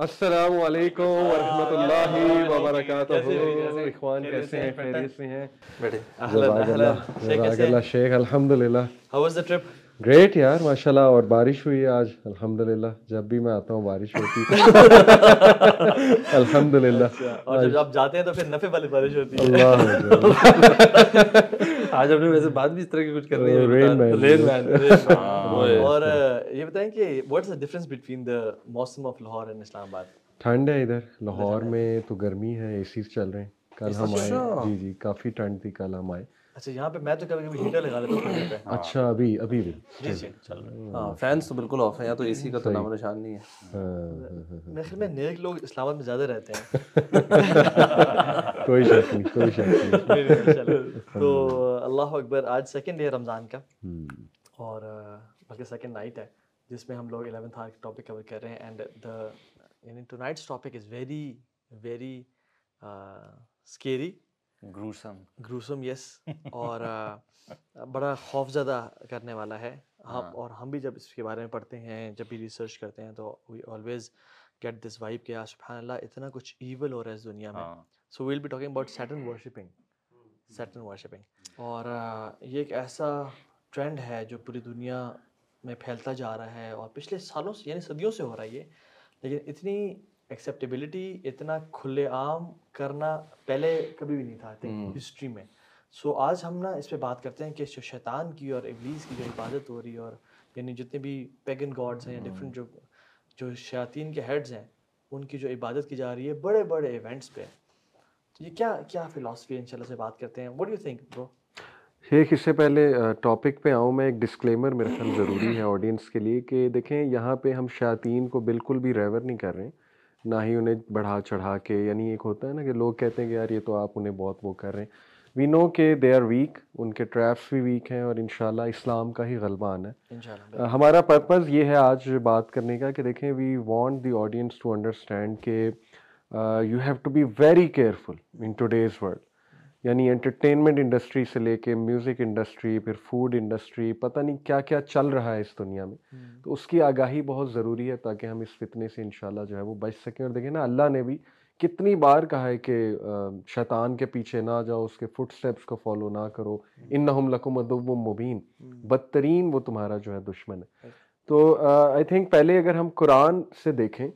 السلام علیکم ورحمۃ اللہ وبرکاتہ. اخوان کیسے ہیں؟ خیریت سے ہیں؟ اللہ شیخ الحمد للہ How was the trip? Great یار ماشاء اللہ اور بارش ہوئی ہے آج الحمد للہ جب بھی میں آتا ہوں بارش ہوتی الحمد للہ اور جب آپ جاتے ہیں تو پھر نفع والی بارش ہوتی ہے۔ اللہ آج ہم نے ویسے بات بھی اس طرح کی کچھ کر رہی ہے رین مین رین مین اور یہ بتائیں کہ what is the difference between the موسم آف لاہور اینڈ اسلام آباد؟ ٹھنڈ ہے ادھر۔ لاہور میں تو گرمی ہے اے سی چل رہے ہیں۔ کل ہم آئے۔ جی جی کافی ٹھنڈ تھی کل ہم آئے۔ اچھا یہاں پہ میں تو کبھی کبھی ہیٹر لگا لیتا ہوں اچھا ابھی ابھی بھی۔ جی جی۔ چل ہاں فینس تو بالکل آف ہے یہاں تو اے سی کا تو نام نشان نہیں ہے۔ ہاں، ہاں، ہاں۔ میرے خیال میں نیک لوگ اسلام آباد میں زیادہ رہتے ہیں۔ کوئی شک نہیں کوئی شک نہیں۔ تو اللہ اکبر آج سیکنڈ ڈے رمضان کا۔ اور بلکہ سیکنڈ نائٹ ہے جس میں ہم لوگ الیونتھ آر ٹاپک کور کر رہے ہیں۔ اینڈ دا یعنی two nights topic is very very scary gruesome gruesome yes اور بڑا خوف زدہ کرنے والا ہے. ہم اور ہم بھی جب اس کے بارے میں پڑھتے ہیں جب بھی ریسرچ کرتے ہیں تو we always get this vibe کہ سبحان اللہ اتنا کچھ ایول ہو رہا ہے اس دنیا میں. So we'll be talking about Satan worshipping Satan worshipping اور یہ ایک ایسا ٹرینڈ ہے جو پوری دنیا میں پھیلتا جا رہا ہے اور پچھلے سالوں سے یعنی صدیوں سے ہو رہا ہے یہ. لیکن اتنی ایکسیپٹیبلٹی اتنا کھلے عام کرنا پہلے کبھی بھی نہیں تھا ہسٹری میں۔ سو آج ہم نا اس پہ بات کرتے ہیں کہ جو شیطان کی اور ابلیس کی جو عبادت ہو رہی ہے اور یعنی جتنے بھی پیگن گاڈس ہیں یا ڈفرینٹ جو جو شیاطین کے ہیڈز ہیں ان کی جو عبادت کی جا رہی ہے بڑے بڑے ایونٹس پہ۔ تو یہ کیا کیا فلاسفی ان شاء اللہ سے بات کرتے ہیں؟ وٹ یو تھنک برو شیخ اس سے پہلے ٹاپک پہ آؤں میں ایک ڈسکلیمر میرا خیال ضروری ہے آڈینس کے لیے کہ دیکھیں یہاں پہ ہم شیاطین کو بالکل بھی ریور نہیں کر رہے۔ ہیں نہ ہی انہیں بڑھا چڑھا کے یعنی ایک ہوتا ہے نا کہ لوگ کہتے ہیں کہ یار یہ تو آپ انہیں بہت وہ کر رہے ہیں۔ وی نو کہ دے آر ویک ان کے ٹریپس بھی ویک ہیں اور انشاءاللہ اسلام کا ہی غلبان ہے۔ ان شاء اللہ ہمارا پرپز یہ ہے آج بات کرنے کا کہ دیکھیں we want the audience to understand کہ you have to be very careful in today's world یعنی انٹرٹینمنٹ انڈسٹری سے لے کے میوزک انڈسٹری پھر فوڈ انڈسٹری پتہ نہیں کیا کیا چل رہا ہے اس دنیا میں۔ تو اس کی آگاہی بہت ضروری ہے تاکہ ہم اس فتنے سے انشاءاللہ جو ہے وہ بچ سکیں۔ اور دیکھیں نا اللہ نے بھی کتنی بار کہا ہے کہ شیطان کے پیچھے نہ جاؤ اس کے فٹ سٹیپس کو فالو نہ کرو۔ ان نہ لکم ادب مبین۔ بدترین وہ تمہارا جو ہے دشمن۔ ہے تو آئی تھنک پہلے اگر ہم قرآن سے دیکھیں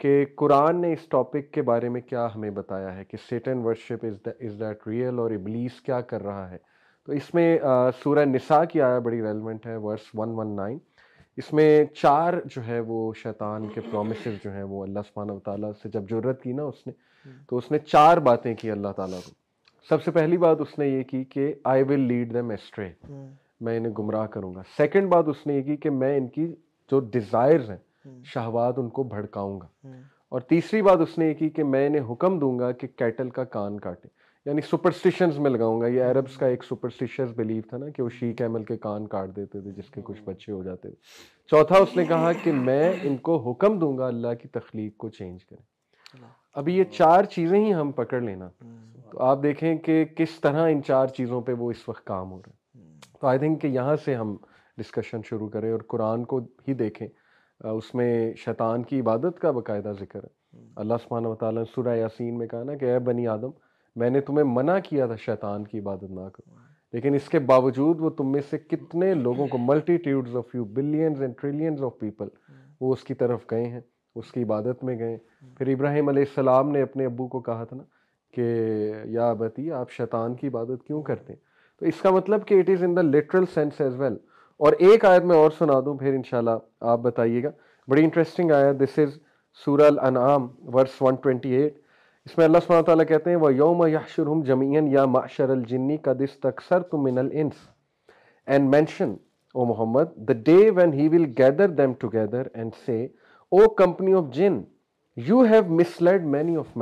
کہ قرآن نے اس ٹاپک کے بارے میں کیا ہمیں بتایا ہے کہ Satan worship is is that real اور ابلیس کیا کر رہا ہے۔ تو اس میں سورہ نساء کی آیا بڑی ریلیونٹ ہے ورس ون ون نائن اس میں چار جو ہے وہ شیطان کے پرومسز جو ہیں وہ اللہ سبحانہ و تعالیٰ سے جب ضرورت کی نا اس نے تو اس نے چار باتیں کی اللہ تعالیٰ کو۔ سب سے پہلی بات اس نے یہ کی کہ I will lead them astray میں انہیں گمراہ کروں گا۔ سیکنڈ بات اس نے یہ کی کہ میں ان کی جو ڈیزائرز ہیں شہوات ان کو بھڑکاؤں گا۔ اور تیسری بات اس نے یہ کی کہ میں انہیں حکم دوں گا کہ کیٹل کا کان کاٹے یعنی سپرسٹیشنز میں لگاؤں گا۔ یہ عربس کا ایک سپرسٹیشس بلیو تھا نا کہ وہ شی کیمل کے کان کاٹ دیتے تھے جس کے کچھ بچے ہو جاتے تھے۔ چوتھا اس نے کہا کہ میں ان کو حکم دوں گا اللہ کی تخلیق کو چینج کریں۔ ابھی یہ چار چیزیں ہی ہم پکڑ لینا۔ تو آپ دیکھیں کہ کس طرح ان چار چیزوں پہ وہ اس وقت کام ہو رہے ہیں۔ تو آئی تھنک کہ یہاں سے ہم ڈسکشن شروع کریں اور قرآن کو ہی دیکھیں۔ اس میں شیطان کی عبادت کا باقاعدہ ذکر ہے۔ اللہ سبحانہ و تعالیٰ نے سورہ یاسین میں کہا نا کہ اے بنی آدم میں نے تمہیں منع کیا تھا شیطان کی عبادت نہ کرو۔ لیکن اس کے باوجود وہ تم میں سے کتنے لوگوں کو multitudes of you billions and trillions of people وہ اس کی طرف گئے ہیں اس کی عبادت میں گئے۔ پھر ابراہیم علیہ السلام نے اپنے ابو کو کہا تھا نا کہ یا بتی آپ شیطان کی عبادت کیوں کرتے ہیں؟ تو اس کا مطلب کہ it is in the literal sense as well اور ایک آیت میں اور سنا دوں، پھر انشاءاللہ آپ بتائیے گا۔ بڑی انٹرسٹنگ آیت دس از سورہ الانعام ورس 128 اس میں اللہ سبحانہ تعالیٰ کہتے ہیں وہ یوم یحشرہم جمیعن یا معشر الجنی قد استکثرتم من الانس and mention O Muhammad the day when he will gather them together and say O company of jinn you have misled many of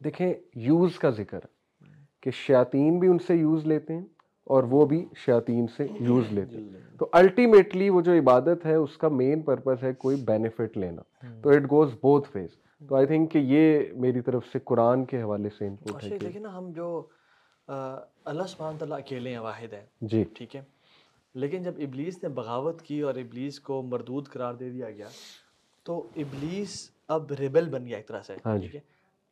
دیکھیں یوز کا ذکر کہ شاطین بھی ان سے یوز لیتے ہیں اور وہ بھی شیاطین سے یوز لیتے ہیں۔ تو الٹیمیٹلی وہ جو عبادت ہے اس کا مین پرپز ہے کوئی بینیفٹ لینا۔ تو اٹ گوز بوتھ فیز تو آئی تھنک کہ یہ میری طرف سے قرآن کے حوالے سے انپوٹ اچھا ہے نا ہم جو اللہ سبحانہ تعالیٰ اکیلے ہیں واحد ہیں۔ جی۔ ٹھیک ہے۔ لیکن جب ابلیس نے بغاوت کی اور ابلیس کو مردود قرار دے دیا گیا تو ابلیس اب ریبل بن گیا ایک طرح سے۔ ہاں جی۔ ٹھیک ہے۔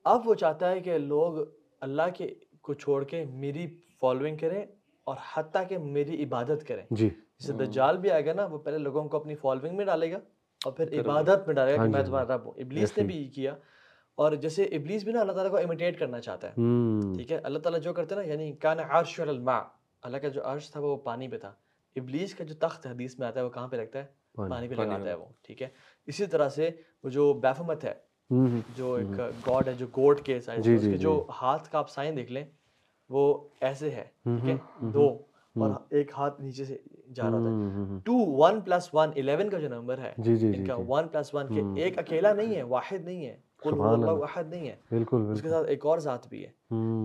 اب وہ چاہتا ہے کہ لوگ اللہ کے کو چھوڑ کے میری فالوئنگ کریں اور حتیٰ کہ میری عبادت کریں۔ جی۔ جیسے دجال بھی آئے گا نا وہ پہلے لوگوں کو اپنی فالوئنگ میں ڈالے گا اور پھر عبادت میں ڈالے گا ہاں کہ جی، میں تمہارا رب ہوں۔ ابلیس نے بھی یہ کیا۔ اور جیسے ابلیس بھی نا اللہ تعالیٰ کو امیٹیٹ کرنا چاہتا ہے۔ ٹھیک ہے؟ اللہ تعالیٰ جو کرتے ہیں نا یعنی کان عرش الماء اللہ کا جو عرش تھا وہ پانی پہ تھا۔ ابلیس کا جو تخت حدیث میں آتا ہے وہ کہاں پہ رکھتا ہے؟ پانی۔ پہ لگاتا۔ ہے وہ۔ ٹھیک ہے؟ اسی طرح سے وہ جو بیفمت ہے جو ایک گاڈ ہے جو گوڈ کے جی، جی، کے جو ہاتھ کا آپ سائن دیکھ لیں۔ وہ ایسے ہے ٹھیک ہے؟ دو اور ایک ہاتھ نیچے سے جا رہا ہوں۔ Two one plus one eleven کا جو نمبر ہے جی جی ان کا جی۔ ون پلس ون کے ایک اکیلا نہیں ہے واحد نہیں ہے اللہ۔ واحد نہیں ہے۔ بالکل اس کے ساتھ ایک اور ذات بھی ہے۔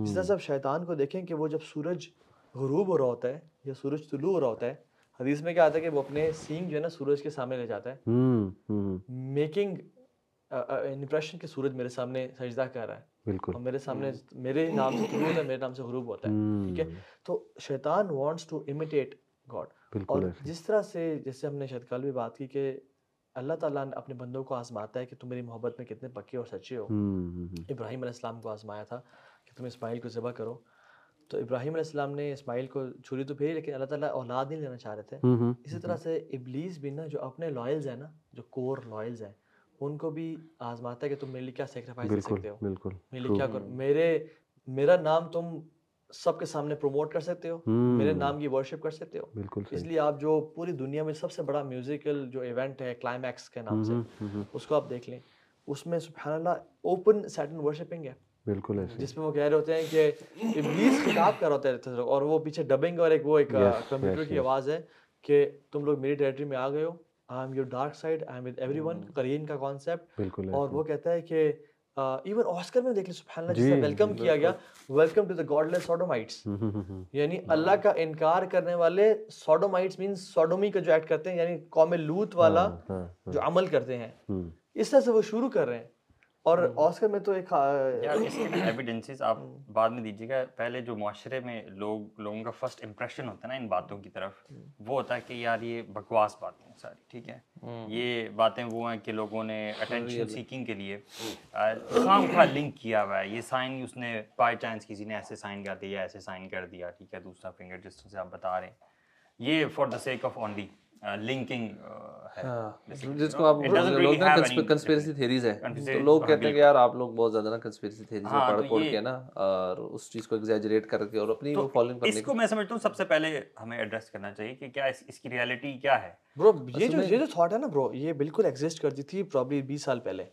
اس طرح سے آپ شیطان کو دیکھیں کہ وہ جب سورج غروب ہو رہا ہوتا ہے یا سورج طلوع ہو رہا ہوتا ہے حدیث میں کیا آتا ہے کہ وہ اپنے سینگ جو ہے نا سورج کے سامنے لے جاتا ہے۔ میکنگ امپریشن کہ سورج میرے سامنے سجدہ کر رہا ہے۔ بالکل۔ اور میرے سامنے میرے نام سے طلوع ہے میرے نام سے غروب ہوتا ہے ٹھیک ہے؟ تو شیطان وانٹس ٹو امیٹیٹ گاڈ اور جس طرح سے جیسے ہم نے شاید کل بھی بات کی کہ اللہ تعالیٰ نے اپنے بندوں کو آزماتا ہے کہ تم میری محبت میں کتنے پکے اور سچے ہو۔ ابراہیم علیہ السلام کو آزمایا تھا کہ تم اسماعیل کو ذبح کرو۔ تو ابراہیم علیہ السلام نے اسماعیل کو چھری تو پھیری لیکن اللہ تعالیٰ اولاد نہیں لینا چاہ رہے تھے۔ اسی طرح سے ابلیس بھی نا جو اپنے لائلز ہیں نا جو کور لائلز ہیں ان کو بھی آزماتا ہے کہ تم میرے لیے کیا سیکریفائز بالکل سکتے ہو؟ بالکل میرے لیے کیا کرو میرے میرا نام تم سب کے سامنے پروموٹ کر سکتے ہو؟ میرے نام کی ورشپ کر سکتے ہو؟ بالکل اس لیے آپ جو پوری دنیا میں سب سے بڑا میوزیکل جو ایونٹ ہے کلائمیکس کے نام سے اس کو آپ دیکھ لیں۔ اس میں سبحان اللہ اوپن سیٹن ورشپنگ ہے۔ بالکل ایسے۔ جس میں وہ کہہ رہے ہوتے ہیں کہ ابلیس خطاب کر ہوتے ہیں اور وہ پیچھے ڈبنگ اور ایک وہ ایک کمپیوٹر کی. آواز ہے کہ تم لوگ میری ٹیریٹری میں آ گئے ہو۔ I am your dark side I am with everyone Qareen کا کانسیپٹ بالکل اور وہ کہتا ہے کہ ایون آسکر میں دیکھ لیں سبحان اللہ جی، جسے ویلکم کیا گیا۔ ویلکم ٹو دا گاڈ لیس سوڈومائٹس۔ یعنی اللہ کا انکار کرنے والے سوڈومائٹس مینس سوڈومی کا جو ایکٹ کرتے ہیں یعنی قوم لوت والا ہاں، ہاں، جو عمل کرتے ہیں۔ اس طرح سے وہ شروع کر رہے ہیں۔ اور آسکر میں تو ایک ایویڈنسز آپ بعد میں دیجیے گا۔ پہلے جو معاشرے میں لوگ لوگوں کا فرسٹ امپریشن ہوتا ہے نا ان باتوں کی طرف وہ ہوتا ہے کہ یار یہ بکواس باتیں ہیں ساری ٹھیک ہے؟ یہ باتیں وہ ہیں کہ لوگوں نے اٹینشن سیکنگ کے لیے خام خواہ لنک کیا ہوا ہے۔ یہ سائن اس نے بائی چانس کسی نے ایسے سائن کر دیا ایسے سائن کر دیا ٹھیک ہے؟ دوسرا فنگر جس سے آپ بتا رہے ہیں۔ یہ for the sake of only linking جس کو آپ لوگ نا کنسپیرسی تھیریز ہیں۔ تو لوگ کہتے ہیں کہ یار آپ لوگ بہت زیادہ نا کنسپیرسی تھیریز میں پڑھ پڑھ کے نا اور اس چیز کو ایگزیجریٹ کر کے اور اپنی وہ فالوئنگ کرنے اس کو میں سمجھتا ہوں سب سے پہلے ہمیں ایڈریس کرنا چاہیے کہ کیا اس کی ریالٹی کیا ہے۔ برو یہ جو یہ جو تھاٹ ہے نا برو یہ بالکل ایگزسٹ کرتی تھی پرابلی بیس سال پہلے۔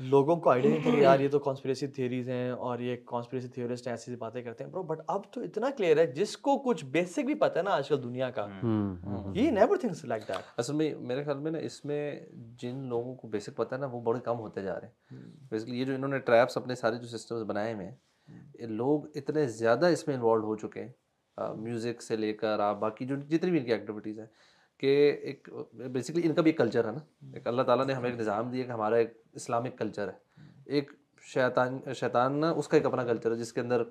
لوگوں کو آئیڈیا نہیں تھا کہ یار یہ تو کانسپریسی تھیوریز ہیں اور یہ کانسپریسی تھیورسٹ ایسی باتیں کرتے ہیں۔ برو بٹ اب تو اتنا کلیئر ہے جس کو کچھ بیسک بھی پتہ ہے نا آج کل دنیا کا۔ He never thinks like that اصل میں میرے خیال میں نا اس میں جن لوگوں کو بیسک پتہ ہے نا وہ بڑے کم ہوتے جا رہے ہیں۔ بیسکلی یہ جو انہوں نے ٹریپس اپنے سارے جو سسٹمز بنائے ہوئے ہیں لوگ اتنے زیادہ اس میں انوالو ہو چکے ہیں۔ میوزک سے لے کر آپ باقی جو جتنی بھی ان کی ایکٹیویٹیز ہیں۔ کہ ایک بیسکلی ان کا بھی ایک کلچر ہے نا۔ ایک اللہ تعالیٰ نے ہمیں ایک نظام دیا کہ ہمارا ایک اسلامک کلچر ہے۔ ایک شیطان شیطان نا اس کا ایک اپنا کلچر ہے جس کے اندر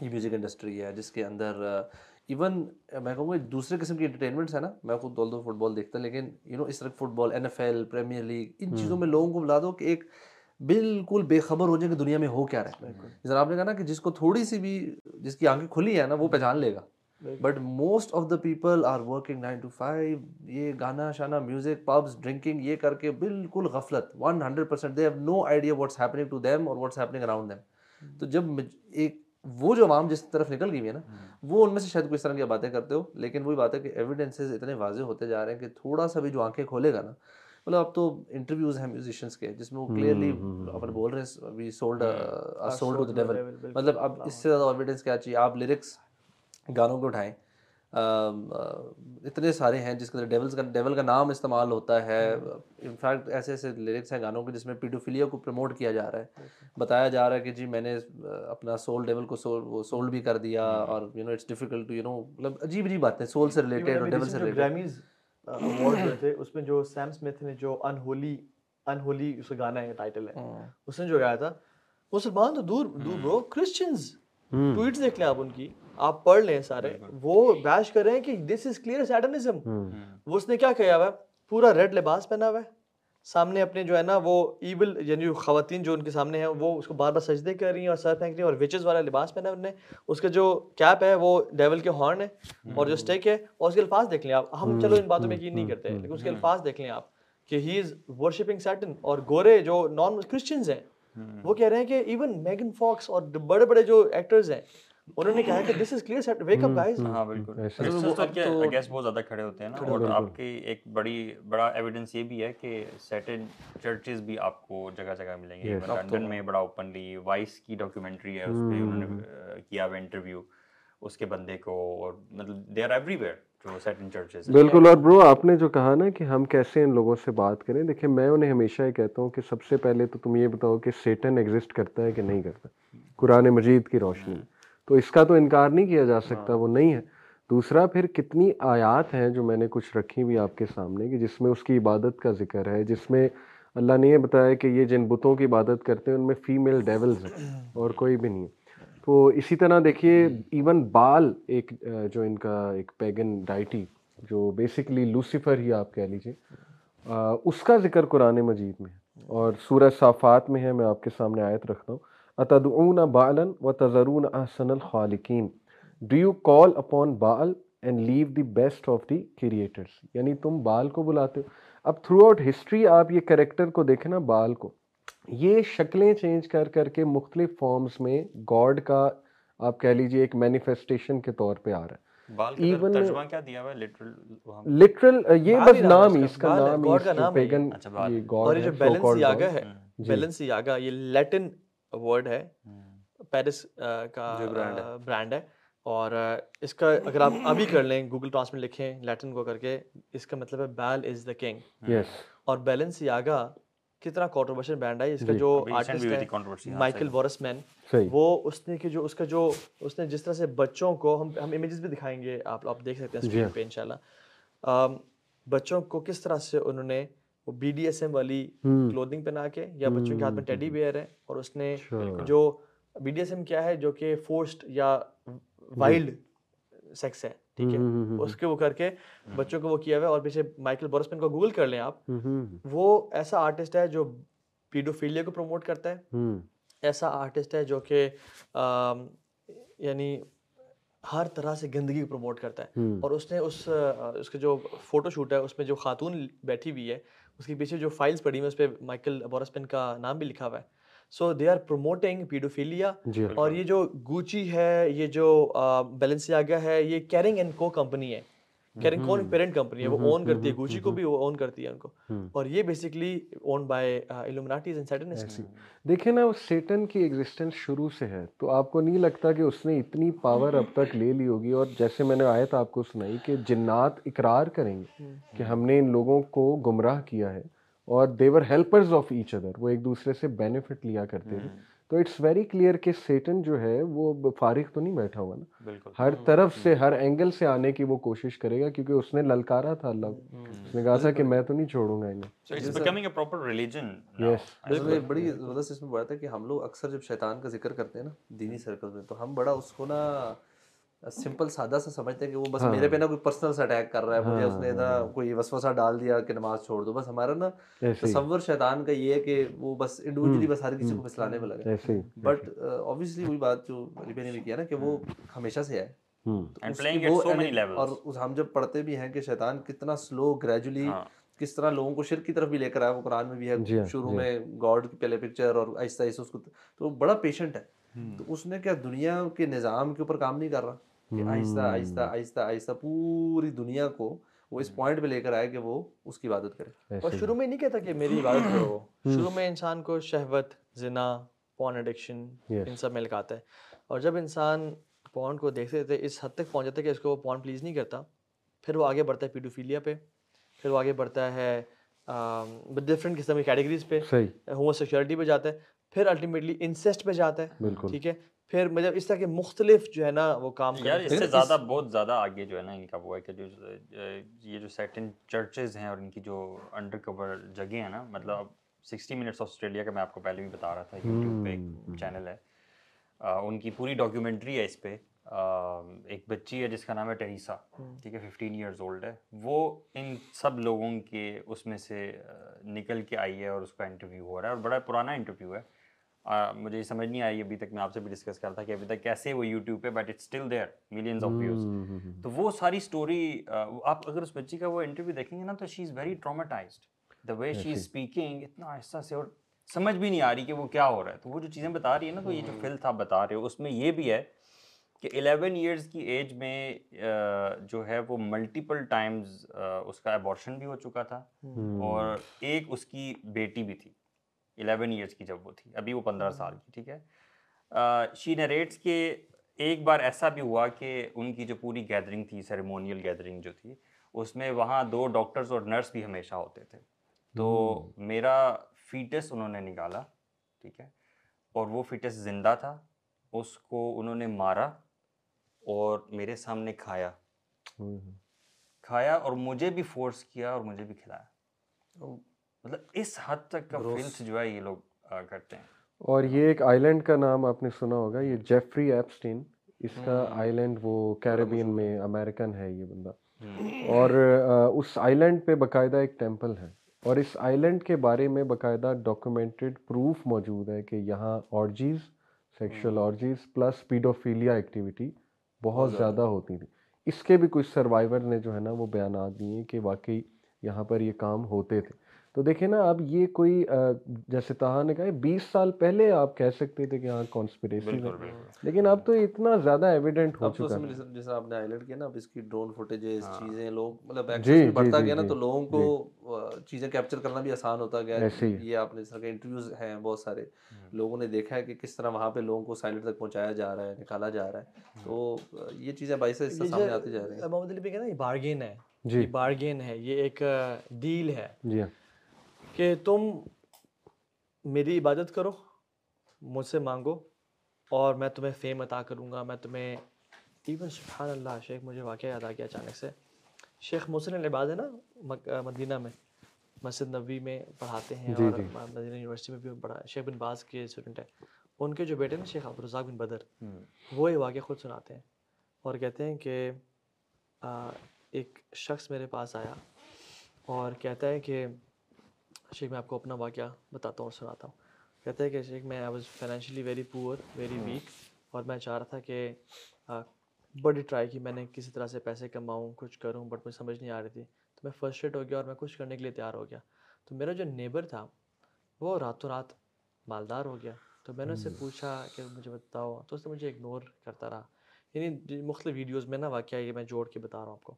یہ میوزک انڈسٹری ہے جس کے اندر ایون میں کہوں گا دوسرے قسم کی انٹرٹینمنٹس ہیں نا۔ میں خود دول دو فٹ بال دیکھتا لیکن یو نو اس طرح football N F L Premier League ان چیزوں میں لوگوں کو بلا دو کہ ایک بالکل بے خبر ہو جائے کہ دنیا میں ہو کیا رہا ہے۔ آپ نے کہا نا کہ جس کو تھوڑی سی بھی جس کی آنکھیں کھلی ہیں نا وہ پہچان لے گا۔ But most of the people are working nine to five یہ گانا شانا میوزک پبس ڈرنکنگ یہ کر کے بالکل غفلت one hundred percent they have no idea what's happening to them اور واٹس ہیپننگ اراؤنڈ دیم تو جب ایک وہ جو عوام جس طرف نکل گئی ہے نا وہ ان میں سے شاید کوئی اس طرح کی باتیں کرتے ہو لیکن وہی بات ہے کہ ایویڈینسز اتنے واضح ہوتے جا رہے ہیں کہ تھوڑا سا بھی جو آنکھیں کھولے گا نا مطلب اب تو انٹرویوز ہیں میوزیشینس کے جس میں وہ کلیئرلی اپنے بول رہے ہیں مطلب اب اس سے زیادہ ایویڈینس کیا چاہیے آپ لیرکس گانوں کو اٹھائیں۔ اتنے سارے ہیں جس کے اندر ڈیولز کا ڈیول کا نام استعمال ہوتا ہے۔ انفیکٹ ایسے ایسے لیرکس ہیں گانوں کے جس میں پیڈوفیلیا کو پروموٹ کیا جا رہا ہے۔ بتایا جا رہا ہے کہ جی میں نے اپنا سول ڈیول کو سول وہ سولڈ بھی کر دیا اور you know it's difficult to you know مطلب عجیب عجیب باتیں سول سے ریلیٹڈ اور ڈیول سے ریلیٹڈ جو تھے اس میں جو سیم اسمتھ نے جو انہولی انہولی اس کا گانا ہے ٹائٹل ہے۔ اس نے جو گایا تھا مسلمان تو دور دور برو کرسچنز ٹویٹس دیکھ لیں آپ ان کی۔ آپ پڑھ لیں سارے وہ بیش کر رہے ہیں کہ دس از کلیئر سیٹنزم وہ اس نے کیا کہا ہوا ہے؟ پورا ریڈ لباس پہنا ہوا ہے۔ سامنے اپنے جو ہے نا وہ ایول یعنی خواتین جو ان کے سامنے ہیں وہ اس کو بار بار سجدے کر رہی ہیں اور سر پھینک رہی ہیں اور وچز والا لباس پہنا انہوں نے۔ اس کا جو کیپ ہے وہ ڈیول کے ہارن ہے اور جو اسٹیک ہے اور اس کے الفاظ دیکھ لیں آپ۔ ہم چلو ان باتوں میں یقین نہیں کرتے لیکن اس کے الفاظ دیکھ لیں آپ کہ ہی از ورشپنگ سیٹن اور گورے جو نان کرسچنز ہیں وہ کہہ رہے ہیں کہ ایون میگن فاکس اور بڑے بڑے جو ایکٹرز ہیں انہوں نے کہا کہ this is clear set wake up guys ہاں بالکل. آئی گیس بہت زیادہ کھڑے ہوتے ہیں نا اور آپ کی ایک بڑی بڑا ایویڈنس یہ بھی ہے کہ سیٹن چرچز بھی آپ کو جگہ جگہ ملیں گے۔ لنڈن میں بڑا اوپنلی وائس کی ڈاکیومنٹری ہے اس پہ انہوں نے کیا ہوا انٹرویو اس کے بندے کو اور مطلب دے آر ایوری ویئر بالکل اور برو آپ نے جو کہا نا کہ ہم کیسے ان لوگوں سے بات کریں دیکھیں میں انہیں ہمیشہ یہ کہتا ہوں کہ سب سے پہلے تو تم یہ بتاؤ کہ سیٹن ایگزسٹ کرتا ہے کہ نہیں کرتا۔ قرآن مجید کی روشنی۔ تو اس کا تو انکار نہیں کیا جا سکتا وہ نہیں ہے۔ دوسرا پھر کتنی آیات ہیں جو میں نے کچھ رکھی ہوئی آپ کے سامنے کہ جس میں اس کی عبادت کا ذکر ہے جس میں اللہ نے یہ بتایا کہ یہ جن بتوں کی عبادت کرتے ہیں ان میں فیمیل ڈیولز ہیں اور کوئی بھی نہیں تو اسی طرح دیکھیے ایون بال ایک جو ان کا ایک پیگن ڈائٹی جو بیسکلی لوسیفر ہی آپ کہہ لیجیے اس کا ذکر قرآن مجید میں ہے۔ اور سورہ صافات میں ہے میں آپ کے سامنے آیت رکھتا ہوں۔ اتدعون بالن و تذرون احسن الخالقین do you call upon Baal and leave the best of the creators یعنی تم بال کو بلاتے ہو۔ اب تھرو آؤٹ ہسٹری آپ یہ کریکٹر کو دیکھیں نا بال کو۔ یہ شکلیں چینج کر کر کے مختلف فارمز میں گاڈ کا آپ کہہ لیجیے ایک مینیفیسٹیشن کے طور پہ آ رہا ہے۔ ایون لٹرل یہ بس نام ہی اس کا نام ہی پیگن یہ۔ گاڈ ہے جو بیلنس یاگا ہے بیلنس یاگا یہ لیٹن ورڈ ہے پیرس کا برانڈ ہے اور اس کا اگر آپ ابھی کر لیں گوگل ٹرانسلیٹ لکھیں لیٹن کو کر کے اس کا مطلب ہے بیل از دا کنگ اور بیلنس یاگا کتنا کانٹروورشل برانڈ ہے اس کا جو آرٹسٹ ہے مائیکل وارس مین وہ اس نے کہ جو اس کا جو اس نے جس طرح سے بچوں کو ہم ہم امیجز بھی دکھائیں گے آپ آپ دیکھ سکتے ہیں اسکرین پہ انشاءاللہ بچوں کو کس طرح سے انہوں نے وہ بی ڈی ایس ایم والی کلودنگ پہنا کے یا بچوں کے ہاتھ میں ٹیڈی بیئر ہے اور اس نے جو بی ڈی ایس ایم کیا ہے جو کہ فورسڈ یا وائلڈ سیکس ہے ٹھیک ہے؟ اس کے وہ کر کے بچوں کو وہ کیا ہوا ہے اور پیچھے مائیکل بورسپن کو گوگل کر لیں آپ۔ وہ ایسا آرٹسٹ ہے جو پیڈوفیلیا کو پروموٹ کرتا ہے۔ ایسا آرٹسٹ ہے جو کہ یعنی ہر طرح سے گندگی کو پروموٹ کرتا ہے۔ اور اس نے اس اس کا جو فوٹو شوٹ ہے اس میں جو خاتون بیٹھی ہوئی ہے اس کے پیچھے جو فائلس پڑھی ہوئی اس پہ مائیکل بورسپن کا نام بھی لکھا ہوا ہے۔ So they are promoting paedophilia اور یہ جو گوچی ہے یہ جو بیلنسیاگا ہے یہ کیرنگ اینڈ کو کمپنی ہے۔ کیرنگ کون پیرنٹ کمپنی ہے? وہ اون کرتی ہے گوچی کو بھی وہ اون کرتی ہے ان کو۔ اور یہ basically own by and Satan دیکھیں نا سیٹن کی ایگزسٹنس شروع سے ہے۔ تو آپ کو نہیں لگتا کہ اس نے اتنی پاور اب تک لے لی ہوگی؟ اور جیسے میں نے آیت آپ کو سنائی کہ جنات اقرار کریں گے کہ ہم نے ان لوگوں کو گمراہ کیا ہے اور they're helpers of each other وہ ایک دوسرے سے بینیفٹ لیا کرتے تھے۔ تو اٹس ویری کلیئر کہ سیٹن جو ہے وہ فارغ تو نہیں بیٹھا ہوا نا۔ ہر طرف سے ہر اینگل سے آنے کی وہ کوشش کرے گا کیونکہ اس نے للکارا تھا اللہ کو۔ اس نے کہا تھا کہ میں تو نہیں چھوڑوں گا انہیں۔ بڑی زبردست اس میں بڑا تھا کہ ہم لوگ اکثر جب شیطان کا ذکر کرتے ہیں نا دینی سرکل میں تو ہم بڑا اس کو نا سمپل سادہ سا سمجھتے ہیں کہ وہ بس میرے پہ نا کوئی پرسنل سا اٹیک کر رہا ہے مجھے اس نے نا کوئی وسوسہ ڈال دیا کہ نماز چھوڑ دو بس ہمارا نا تصور شیطان کا یہ ہے کہ وہ بس انڈیویجلی بس ہر کسی کو پھسلانے میں لگا بٹ اوبیسلی وہی بات جو علی نے بھی کیا نا کہ وہ ہمیشہ سے ہے اور ہم جب پڑھتے بھی ہیں کہ شیطان کتنا سلو گریجولی کس طرح لوگوں کو شرک کی طرف بھی لے کر آیا وہ قرآن میں بھی ہے شروع میں گاڈ کی پہلے پکچر اور آہستہ آہستہ اس کو تو بڑا پیشنٹ ہے تو اس نے کیا دنیا کے نظام کے اوپر کام نہیں کر رہا کہ آہستہ آہستہ آہستہ آہستہ پوری دنیا کو وہ اس پوائنٹ پہ لے کر آئے کہ وہ اس کی عبادت کرے۔ اور شروع میں نہیں کہتا کہ میری عبادت کرو۔ شروع میں انسان کو شہوت زنا پون ایڈکشن ان سب میں لکھاتا ہے۔ اور جب انسان پونڈ کو دیکھتے تھے اس حد تک پہنچ جاتا ہے کہ اس کو وہ پونڈ پلیز نہیں کرتا پھر وہ آگے بڑھتا ہے پیڈوفیلیا پہ پھر وہ آگے بڑھتا ہے ڈفرینٹ قسم کی کیٹیگریز پہ ہومو سیکچولیٹی پہ جاتا ہے پھر الٹیمیٹلی انسیسٹ پہ جاتا ہے۔ ٹھیک ہے؟ پھر مطلب اس طرح کے مختلف جو ہے نا وہ کام یار اس سے زیادہ بہت زیادہ آگے جو ہے نا ان کا وہ ہے کہ جو یہ جو سیٹن چرچز ہیں اور ان کی جو انڈر کور جگہ ہیں نا مطلب سکسٹی منٹس آسٹریلیا کا میں آپ کو پہلے بھی بتا رہا تھا یوٹیوب پہ ایک چینل ہے۔ ان کی پوری ڈاکیومنٹری ہے اس پہ۔ ایک بچی ہے جس کا نام ہے ٹریسا ٹھیک ہے ففٹین ایئرز اولڈ ہے۔ وہ ان سب لوگوں کے اس میں سے نکل کے آئی ہے اور اس کا انٹرویو ہو رہا ہے اور بڑا پرانا انٹرویو ہے۔ مجھے یہ سمجھ نہیں آئی ابھی تک میں آپ سے بھی ڈسکس کر تھا کہ ابھی تک کیسے وہ یوٹیوب پہ but it still there millions of views تو وہ ساری اسٹوری آپ اگر اس بچی کا وہ انٹرویو دیکھیں گے نا تو شی is very ٹرامیٹائزڈ the way she is speaking اتنا آہستہ سے اور سمجھ بھی نہیں آ رہی کہ وہ کیا ہو رہا ہے۔ تو وہ جو چیزیں بتا رہی ہے نا تو یہ جو فلتھ آپ بتا رہے ہو اس میں یہ بھی ہے کہ الیون ایئرس کی ایج میں جو ہے وہ ملٹیپل ٹائمز اس کا ایبورشن بھی ہو چکا تھا۔ اور ایک اس کی بیٹی بھی تھی۔ الیون ایئرس کی جب وہ تھی ابھی وہ پندرہ سال کی ٹھیک ہے۔ شی نریٹس کے ایک بار ایسا بھی ہوا کہ ان کی جو پوری گیدرنگ تھی سیریمونیل گیدرنگ جو تھی اس میں وہاں دو ڈاکٹرز اور نرس بھی ہمیشہ ہوتے تھے۔ تو میرا فیٹس انہوں نے نکالا ٹھیک ہے اور وہ فیٹس زندہ تھا۔ اس کو انہوں نے مارا اور میرے سامنے کھایا۔ کھایا اور مجھے بھی فورس کیا اور مجھے بھی کھلایا۔ مطلب اس حد تک کا فلس جو ہے یہ لوگ کرتے ہیں۔ اور یہ ایک آئی لینڈ کا نام آپ نے سنا ہوگا یہ جیفری ایپسٹین اس کا آئی لینڈ وہ کیریبین میں امریکن ہے یہ بندہ۔ اور اس آئی لینڈ پہ باقاعدہ ایک ٹیمپل ہے۔ اور اس آئی لینڈ کے بارے میں باقاعدہ ڈاکومنٹڈ پروف موجود ہے کہ یہاں orgies sexual orgies plus paedophilia activity بہت زیادہ۔ ہوتی تھی۔ اس کے بھی کچھ سروائیور نے جو ہے نا وہ بیانات دیے کہ واقعی یہاں پر یہ کام ہوتے تھے۔ تو دیکھیں نا اب یہ کوئی جیسے تہا نے کہا بیس سال پہلے آپ کہہ سکتے تھے کہ ہاں کانسپریسی لیکن اب تو اتنا زیادہ ایویڈنٹ ہو چکا ہے۔ جیسے آپ نے ہائلائٹ کیا نا اب اس کی ڈرون فوٹیجز چیزیں لوگ مطلب ایکسس بڑھتا گیا نا تو لوگوں کو چیزیں کیپچر کرنا بھی آسان ہوتا گیا۔ یہ آپ نے اس طرح کے انٹرویوز ہیں بہت سارے۔ لوگوں نے دیکھا ہے کہ کس طرح وہاں پہ لوگوں کو سائلنٹ تک پہنچایا جا رہا ہے نکالا جا رہا ہے۔ تو یہ چیزیں باعث اس سے سامنے آتی جا رہی ہیں۔ محمد علی بھی کہنا یہ بارگین ہے۔ جی۔ بارگین ہے یہ ایک ڈیل ہے۔ جی۔ ہاں کہ تم میری عبادت کرو مجھ سے مانگو اور میں تمہیں فیم عطا کروں گا۔ میں تمہیں ایون سبحان اللہ شیخ مجھے واقعہ یاد آ گیا اچانک سے۔ شیخ محسن العباد ہے نا مدینہ میں مسجد نبوی میں پڑھاتے ہیں اور مدینہ یونیورسٹی میں بھی پڑھا شیخ بن باز کے اسٹوڈنٹ ہیں۔ ان کے جو بیٹے نا شیخ عبدالرزاق بن بدر وہ یہ واقعہ خود سناتے ہیں اور کہتے ہیں کہ ایک شخص میرے پاس آیا اور کہتا ہے کہ شیخ میں آپ کو اپنا واقعہ بتاتا ہوں اور سناتا ہوں۔ کہتا ہے کہ شیخ میں I was financially very poor very weak اور میں چاہ رہا تھا کہ بڑی ٹرائی کی میں نے کسی طرح سے پیسے کماؤں کچھ کروں بٹ مجھے سمجھ نہیں آ رہی تھی۔ تو میں فرسٹریٹ ہو گیا اور میں کچھ کرنے کے لیے تیار ہو گیا۔ تو میرا جو نیبر تھا وہ راتوں رات مالدار ہو گیا۔ تو میں نے اس سے پوچھا کہ مجھے بتاؤ تو اس نے مجھے اگنور کرتا رہا۔ یعنی مختلف ویڈیوز میں نا واقعہ یہ میں جوڑ کے بتا رہا ہوں آپ کو۔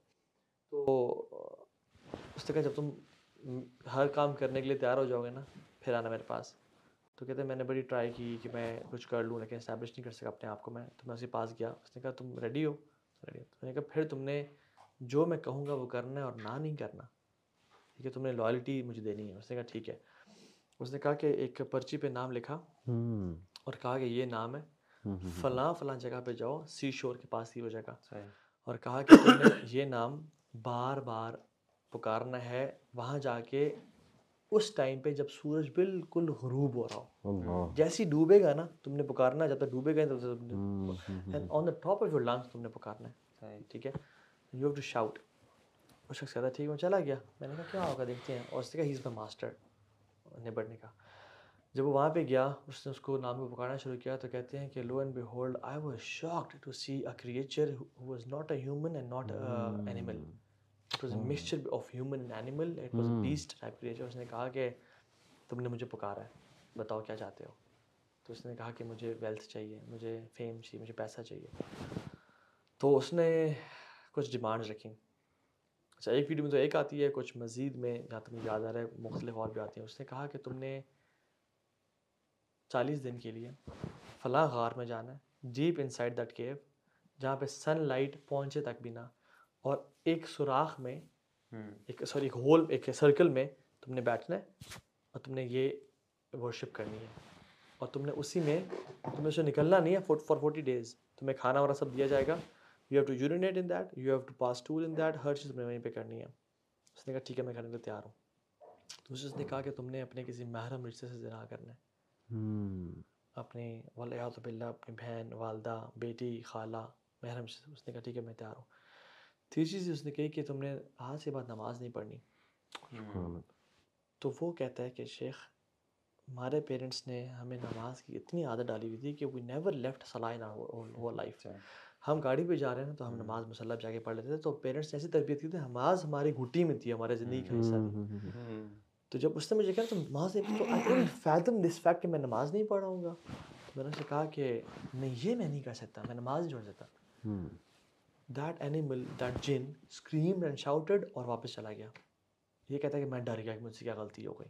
تو اس نے کہا جب تم ہر کام کرنے کے لیے تیار ہو جاؤ گے نا پھر آنا میرے پاس۔ تو کہتے ہیں میں نے بڑی ٹرائی کی کہ میں کچھ کر لوں لیکن اسٹیبلش نہیں کر سکا اپنے آپ کو میں۔ تو میں اس کے پاس گیا اس نے کہا تم ریڈی ہو؟ ریڈی ہو۔ تو میں نے کہا پھر تم نے جو میں کہوں گا وہ کرنا ہے اور نہ نہیں کرنا۔ ٹھیک ہے تم نے لائلٹی مجھے دینی ہے۔ اس نے کہا ٹھیک ہے۔ اس نے کہا کہ ایک پرچی پہ نام لکھا۔ اور کہا کہ یہ نام ہے فلاں فلاں جگہ پہ جاؤ سی شور کے پاس ہی وہ جگہ۔ اور کہا کہ تم نے یہ نام بار بار پکارنا ہے وہاں جا کے اس ٹائم پہ جب سورج بالکل غروب ہو رہا ہو۔ جیسی ڈوبے گا نا تم نے پکارنا جب تک ڈوبے گا on the top of your lungs تم نے پکارنا ہے۔ ٹھیک ہے؟ یو ہیو ٹو شاؤٹ وہ شخص کہتا ہے ٹھیک ہے چلا گیا۔ میں نے کہا کیا ہوگا؟ دیکھتے ہیں۔ اور اس نے کہا ہی از دا ماسٹر نیبر نے کہا جب وہ وہاں پہ گیا اس نے اس کو نام کو پکارنا شروع کیا تو کہتے ہیں کہ lo and behold I was shocked to see a creature was not a human and not animal it was a mixture of human and animal it was beast type creature اس نے کہا کہ تم نے مجھے پکارا ہے بتاؤ کیا چاہتے ہو تو اس نے کہا کہ مجھے ویلتھ چاہیے مجھے فیم چاہیے مجھے پیسہ چاہیے تو اس نے کچھ ڈیمانڈز رکھیں اچھا ایک ویڈیو میں تو ایک آتی ہے کچھ مزید میں جہاں تک مجھے یاد آ رہا ہے مختلف اور بھی آتی ہیں اس نے کہا کہ تم نے چالیس دن کے لیے فلاں غار میں جانا ہے deep inside that cave جہاں پہ سن لائٹ پہنچے تک بھی نہ اور ایک سوراخ میں ایک سوری ایک ہول ایک سرکل میں تم نے بیٹھنا ہے اور تم نے یہ ورشپ کرنی ہے۔ اور تم نے اسی میں تمہیں سے نکلنا نہیں ہے فار فورٹی ڈیز تمہیں کھانا وانا سب دیا جائے گا۔ You have to urinate in that you have to pass stool in that ہر چیز تم نے وہیں پہ کرنی ہے۔ اس نے کہا ٹھیک ہے میں کرنے کے لیے تیار ہوں۔ تو اس نے کہا کہ تم نے اپنے کسی محرم رشتے سے زنا کرنا ہے۔ اپنی ولیات بلّہ اپنی بہن والدہ بیٹی خالہ محرم سے۔ اس نے کہا ٹھیک ہے میں تیار ہوں۔ تیسری چیز اس نے کہی کہ تم نے آج کے بعد نماز نہیں پڑھنی۔ تو وہ کہتا ہے کہ شیخ ہمارے پیرنٹس نے ہمیں نماز کی اتنی عادت ڈالی ہوئی تھی کہ وی نیور لیفٹ سلائن وہ لائف ہم گاڑی پہ جا رہے ہیں تو ہم نماز مسلح جا کے پڑھ لیتے تھے۔ تو پیرنٹس نے ایسی تربیت کی تھی نماز ہماری گھٹی میں تھی ہمارے زندگی کا حصہ تھی تو جب اس نے مجھے کہا تو نماز نہیں فیدم دس فیکٹ کہ میں نماز نہیں پڑھ رہا ہوں گا۔ تو میں نے اسے کہا کہ نہیں یہ میں نہیں کر سکتا میں نماز نہیں چھوڑ سکتا۔ دیٹ اینیمل دیٹ جن اسکریم اینڈ شاؤٹڈ اور واپس چلا گیا۔ یہ کہتا ہے کہ میں ڈر گیا کہ مجھ سے کیا غلطی ہو گئی۔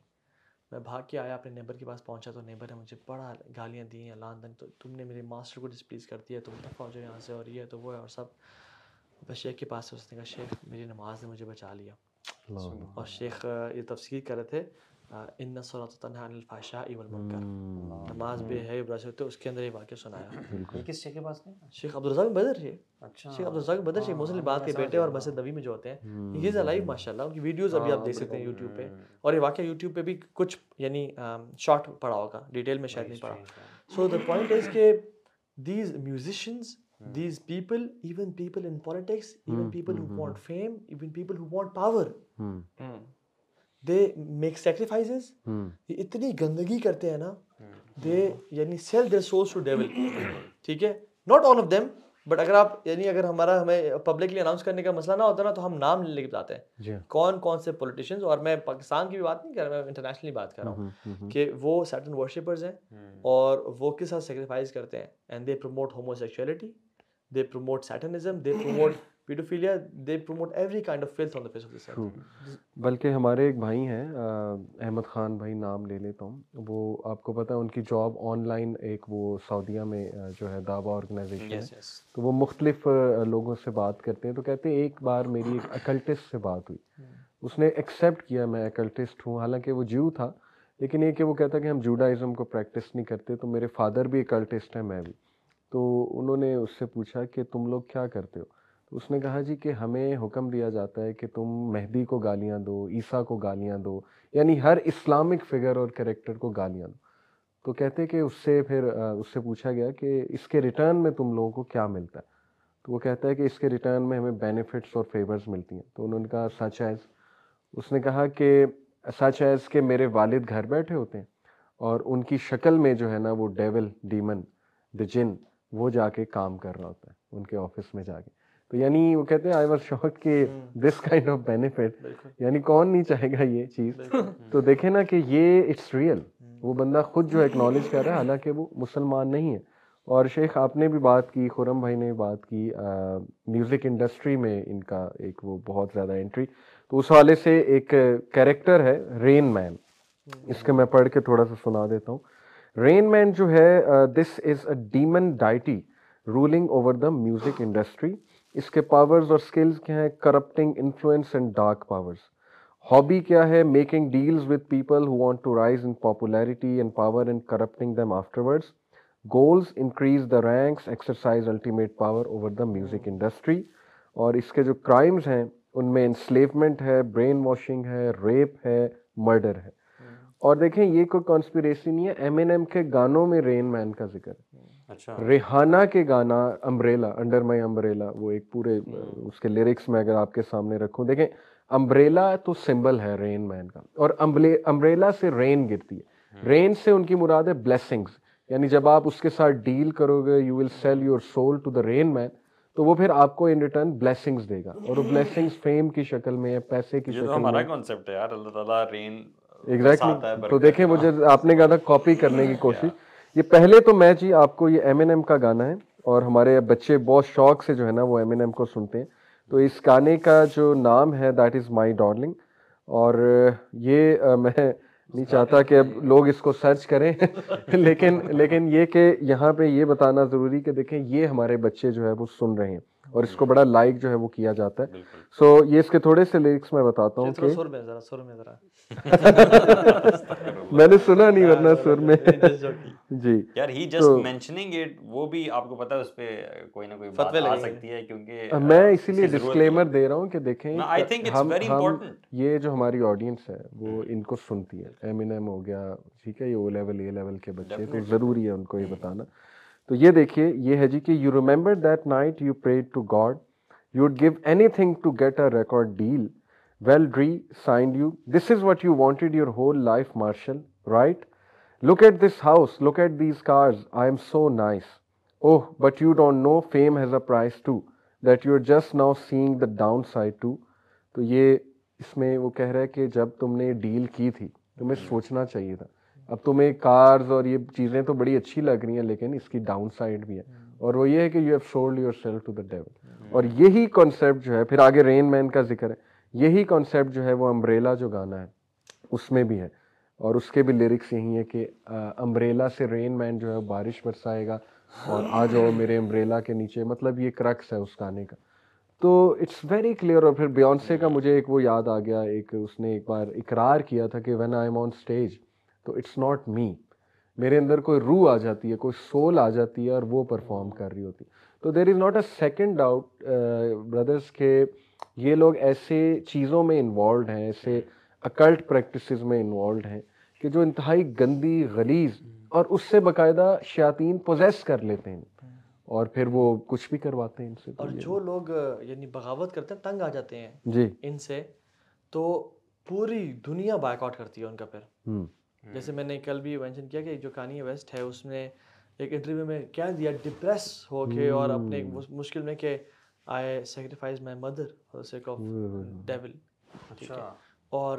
میں بھاگ کے آیا اپنے نیبر کے پاس پہنچا تو نیبر نے مجھے بڑا گالیاں دی ہیں لان دن تو تم نے میرے ماسٹر کو ڈسپلیز کر دیا تم دفعہ جاؤ یہاں سے اور یہ تو وہ ہے اور سب۔ بس شیخ کے پاس سے اس نے کہا شیخ میری نماز نے مجھے بچا لیا۔ اور شیخ یہ تفسیر کر رہے تھے ان صلاۃ تنہا عن الفحشاء والمنکر نماز بے ہے برا سے اس کے اندر یہ واقعہ سنایا یہ کس شیخ کے پاس نہیں شیخ عبدالرزاق بدر ہے شیخ عبدالرزاق بدر شیخ محسن بات کے بیٹے اور مسجد نبی میں جو ہوتے ہیں یہ لائیو ماشاء اللہ ان کی ویڈیوز ابھی آپ دیکھ سکتے ہیں یوٹیوب پہ۔ اور یہ واقعہ یوٹیوب پہ بھی کچھ یعنی شارٹ پڑا ہوگا۔ ڈیٹیل میں شاید نہیں پڑا سو دا پوائنٹ از کہ these musicians these people even people in politics even people who want fame even people who want power they make sacrifices یہ اتنی گندگی کرتے ہیں نا دے یعنی sell their souls to devil ٹھیک ہے not all of them but اگر آپ یعنی اگر ہمارا ہمیں پبلکلی اناؤنس کرنے کا مسئلہ نہ ہوتا نا تو ہم نام لے کے بتاتے ہیں کون کون سے پولیٹیشینس اور میں پاکستان کی بھی بات نہیں کر رہا میں انٹرنیشنلی بات کر رہا ہوں کہ وہ سیٹن ورشپرز ہیں اور وہ کس ساتھ سیکریفائز کرتے ہیں and they promote homosexuality they promote Satanism they promote paedophilia they promote every kind of on the face of this بلکہ ہمارے ایک بھائی ہیں احمد خان بھائی نام لے لیتا ہوں۔ وہ آپ کو پتہ ہے ان کی جاب آن لائن ایک وہ سعودیہ میں جو ہے دعوا آرگنائزیشن ہے۔ تو وہ مختلف لوگوں سے بات کرتے ہیں۔ تو کہتے ہیں ایک بار میری ایک اکلٹسٹ سے بات ہوئی۔ اس نے ایکسیپٹ کیا میں اکلٹسٹ ہوں۔ حالانکہ وہ جیو تھا۔ لیکن یہ کہ وہ کہتا کہ ہم جوڈائزم کو پریکٹس نہیں کرتے تو میرے فادر بھی اکلٹسٹ ہیں میں بھی۔ تو انہوں نے اس سے پوچھا کہ تم لوگ کیا کرتے ہو؟ اس نے کہا جی کہ ہمیں حکم دیا جاتا ہے کہ تم مہدی کو گالیاں دو، عیسیٰ کو گالیاں دو یعنی ہر اسلامک فگر اور کریکٹر کو گالیاں دو۔ تو کہتے کہ اس سے پھر اس سے پوچھا گیا کہ اس کے ریٹرن میں تم لوگوں کو کیا ملتا ہے؟ تو وہ کہتا ہے کہ اس کے ریٹرن میں ہمیں بینیفٹس اور فیورز ملتی ہیں۔ تو انہوں نے کہا، سچ ایز اس نے کہا کہ، سچ ایز کہ میرے والد گھر بیٹھے ہوتے ہیں اور ان کی شکل میں جو ہے نا وہ ڈیول ڈیمن دا جن وہ جا کے کام کر رہا ہوتا ہے، ان کے آفس میں جا کے۔ تو یعنی وہ کہتے ہیں آئی واز شوق کہ دس کائنڈ آف بینیفٹ یعنی کون نہیں چاہے گا یہ چیز؟ تو دیکھیں نا کہ یہ اٹس ریئل وہ بندہ خود جو ایکنالج کر رہا ہے حالانکہ وہ مسلمان نہیں ہے۔ اور شیخ آپ نے بھی بات کی خرم بھائی نے بات کی میوزک انڈسٹری میں ان کا ایک وہ بہت زیادہ انٹری تو اس حوالے سے ایک کیریکٹر ہے رین مین اس کے میں پڑھ کے تھوڑا سا سنا دیتا ہوں۔ رین مین جو ہے this is a demon deity ruling over the music industry اس کے پاورز اور اسکلز کیا ہیں? Corrupting influence and dark powers hobby کیا ہے? Making deals with people who want to rise in popularity and power and corrupting them afterwards goals increase the ranks exercise ultimate power over the music industry اور اس کے جو crimes ہیں ان میں enslavement ہے brainwashing ہے rape ہے murder ہے. اور دیکھیں یہ کوئی کانسپریسی نہیں ہے. ایم این ایم کے گانوں میں رین مین کا ذکر ہے۔ اچھا۔ ریحانہ کے گانا امبریلا انڈر مائی امبریلا وہ ایک پورے اس کے لیرکس میں اگر آپ کے سامنے رکھوں دیکھیں امبریلا تو سمبل ہے رین مین کا۔ اور امبریلا سے رین گرتی ہے۔ رین سے ان کی مراد ہے بلیسنگس یعنی جب آپ اس کے ساتھ ڈیل کرو گے you will sell your soul to the Rain Man تو وہ پھر آپ کو ان ریٹرن بلیسنگس دے گا۔ اور وہ بلیسنگس فیم کی شکل میں ہے پیسے کی شکل میں۔ ہمارا کانسیپٹ ہے یار اللہ تعالیٰ رین ایگزیکٹلی تو دیکھیں مجھے آپ نے کہا تھا کاپی کرنے کی کوشش۔ یہ پہلے تو میں جی آپ کو یہ ایم این ایم کا گانا ہے اور ہمارے بچے بہت شوق سے جو ہے نا وہ ایم این ایم کو سنتے ہیں۔ تو اس گانے کا جو نام ہے دیٹ از مائی ڈارلنگ اور یہ میں نہیں چاہتا کہ اب لوگ اس کو سرچ کریں۔ لیکن لیکن یہ کہ یہاں پہ یہ بتانا ضروری کہ دیکھیں یہ ہمارے بچے جو ہے وہ سن رہے ہیں۔ اور اس کو بڑا لائک جو ہے وہ کیا جاتا ہے۔ سو یہ اس کے تھوڑے سے لیکس میں بتاتا ہوں کہ سر میں ذرا سر میں ذرا۔ میں نے سنا نہیں ورنہ سر میں۔ جی۔ یار ہی جسٹ مینشننگ اٹ وہ بھی آپ کو پتا ہے اس پہ کوئی نہ کوئی بات آ سکتی ہے کیونکہ میں اسی لیے ڈسکلیمر دے رہا ہوں کہ دیکھیں I think it's very important یہ جو ہماری آڈینس ہے وہ ان کو سنتی ہے۔ ایم این ایم ہو گیا ٹھیک ہے یہ او لیول اے لیول کے بچے تو ضروری ہے ان کو یہ بتانا۔ تو یہ دیکھیے، یہ ہے جی کہ you remember that night you parade to God you would give any thing to get a record deal well ڈری signed you this is what you wanted your whole life martial right look at this house look at these cars I am so nice oh but you don't know fame has a price to that you are just now saying the down side to تو یہ اس میں وہ کہہ رہا ہے کہ جب تم نے ڈیل کی تھی، تمہیں سوچنا چاہیے تھا۔ اب تمہیں کارز اور یہ چیزیں تو بڑی اچھی لگ رہی ہیں، لیکن اس کی ڈاؤن سائڈ بھی ہے۔ اور وہ یہ ہے کہ you have sold yourself to the devil اور یہی کانسیپٹ جو ہے، پھر آگے رین مین کا ذکر ہے۔ یہی کانسیپٹ جو ہے، وہ امبریلا جو گانا ہے، اس میں بھی ہے۔ اور اس کے بھی لیرکس یہی ہے کہ امبریلا سے رین مین جو ہے بارش برسائے گا۔ اور آ جاؤ میرے امبریلا کے نیچے۔ مطلب یہ کرکس ہے اس گانے کا۔ تو اٹس ویری کلیئر اور پھر بیونسے کا مجھے ایک وہ یاد آ گیا۔ ایک اس نے ایک بار اقرار کیا تھا کہ when I am on stage تو اٹس ناٹ می۔ میرے اندر کوئی روح آ جاتی ہے کوئی سول آ جاتی ہے اور وہ پرفارم کر رہی ہوتی۔ تو there is not a second doubt brothers کہ یہ لوگ ایسے چیزوں میں انوالوڈ ہیں ایسے اکلٹ پریکٹسز میں انوالوڈ ہیں کہ جو انتہائی گندی غلیظ اور اس سے باقاعدہ شیاطین پوزیس کر لیتے ہیں۔ اور پھر وہ کچھ بھی کرواتے ہیں ان سے۔ اور جو لوگ یعنی بغاوت کرتے ہیں تنگ آ جاتے ہیں جی۔ ان سے تو پوری دنیا بائک آؤٹ کرتی ہے ان کا پھر۔ جیسے میں نے کل بھی مینشن کیا کہ جو کانی ویسٹ ہے اس نے ایک انٹرویو میں کیا دیا ڈپریس ہو کے اور اپنے مشکل میں کہ I sacrifice my mother sake of devil اور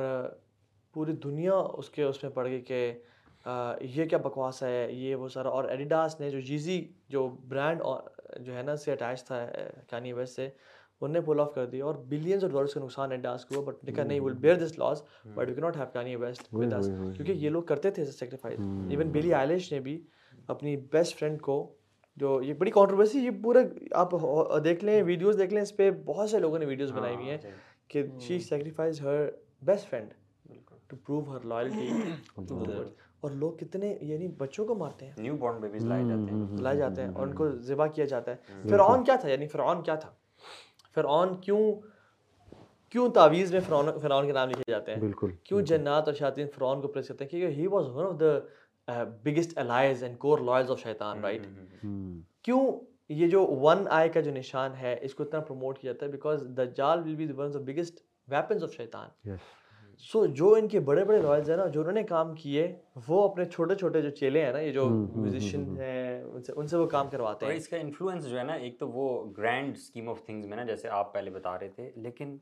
پوری دنیا اس کے اس میں پڑ گئی کہ یہ کیا بکواس ہے یہ وہ سارا۔ اور ایڈیڈاس نے جو جیزی جو برانڈ جو ہے نا سے اٹیچ تھا کانی ویسٹ سے انہوں نے پول آف کر دیا اور بلینس آف ڈالرس کا نقصان ایڈاس کو بٹ لکھا نہیں will bear this loss but you key not have کانی waste with اس کیونکہ یہ لوگ کرتے تھے سیکریفائز ایون بلی آئلش نے بھی اپنی بیسٹ فرینڈ کو جو یہ بڑی کانٹروورسی یہ پورا آپ دیکھ لیں ویڈیوز دیکھ لیں اس پہ بہت سے لوگوں نے ویڈیوز بنائی ہوئی ہیں کہ she sacrifice her best friend to prove her loyalty اور لوگ کتنے یعنی بچوں کو مارتے ہیں۔ نیو بورن بیبیز لائے جاتے ہیں۔ لائے جاتے ہیں اور ان کو ذبح کیا جاتا ہے۔ فرعون کیا تھا؟ یعنی فرعون کیا تھا؟ فرعون کیوں کیوں تعویذ میں فرعون فرعون کے نام لکھے جاتے ہیں؟ بالکل کیوں جنات اور شیاطین فرعون کو پریس کرتے ہیں؟ کیونکہ he was one of the biggest allies and core lies of شیطان رائٹ کیوں یہ جو ون آئی کا جو نشان ہے اس کو اتنا پروموٹ کیا جاتا ہے؟ بیکاز دجال will be one of the biggest weapons of شیطان۔ سو جو ان کے بڑے بڑے رائلز ہیں نا جو انہوں نے کام کیے وہ اپنے چھوٹے چھوٹے جو چیلے ہیں نا یہ جو میوزیشین ہیں ان سے ان سے وہ کام کرواتے ہیں اس کا انفلوئنس جو ہے نا ایک تو وہ گرینڈ اسکیم آف تھنگس میں نا جیسے آپ پہلے بتا رہے تھے لیکن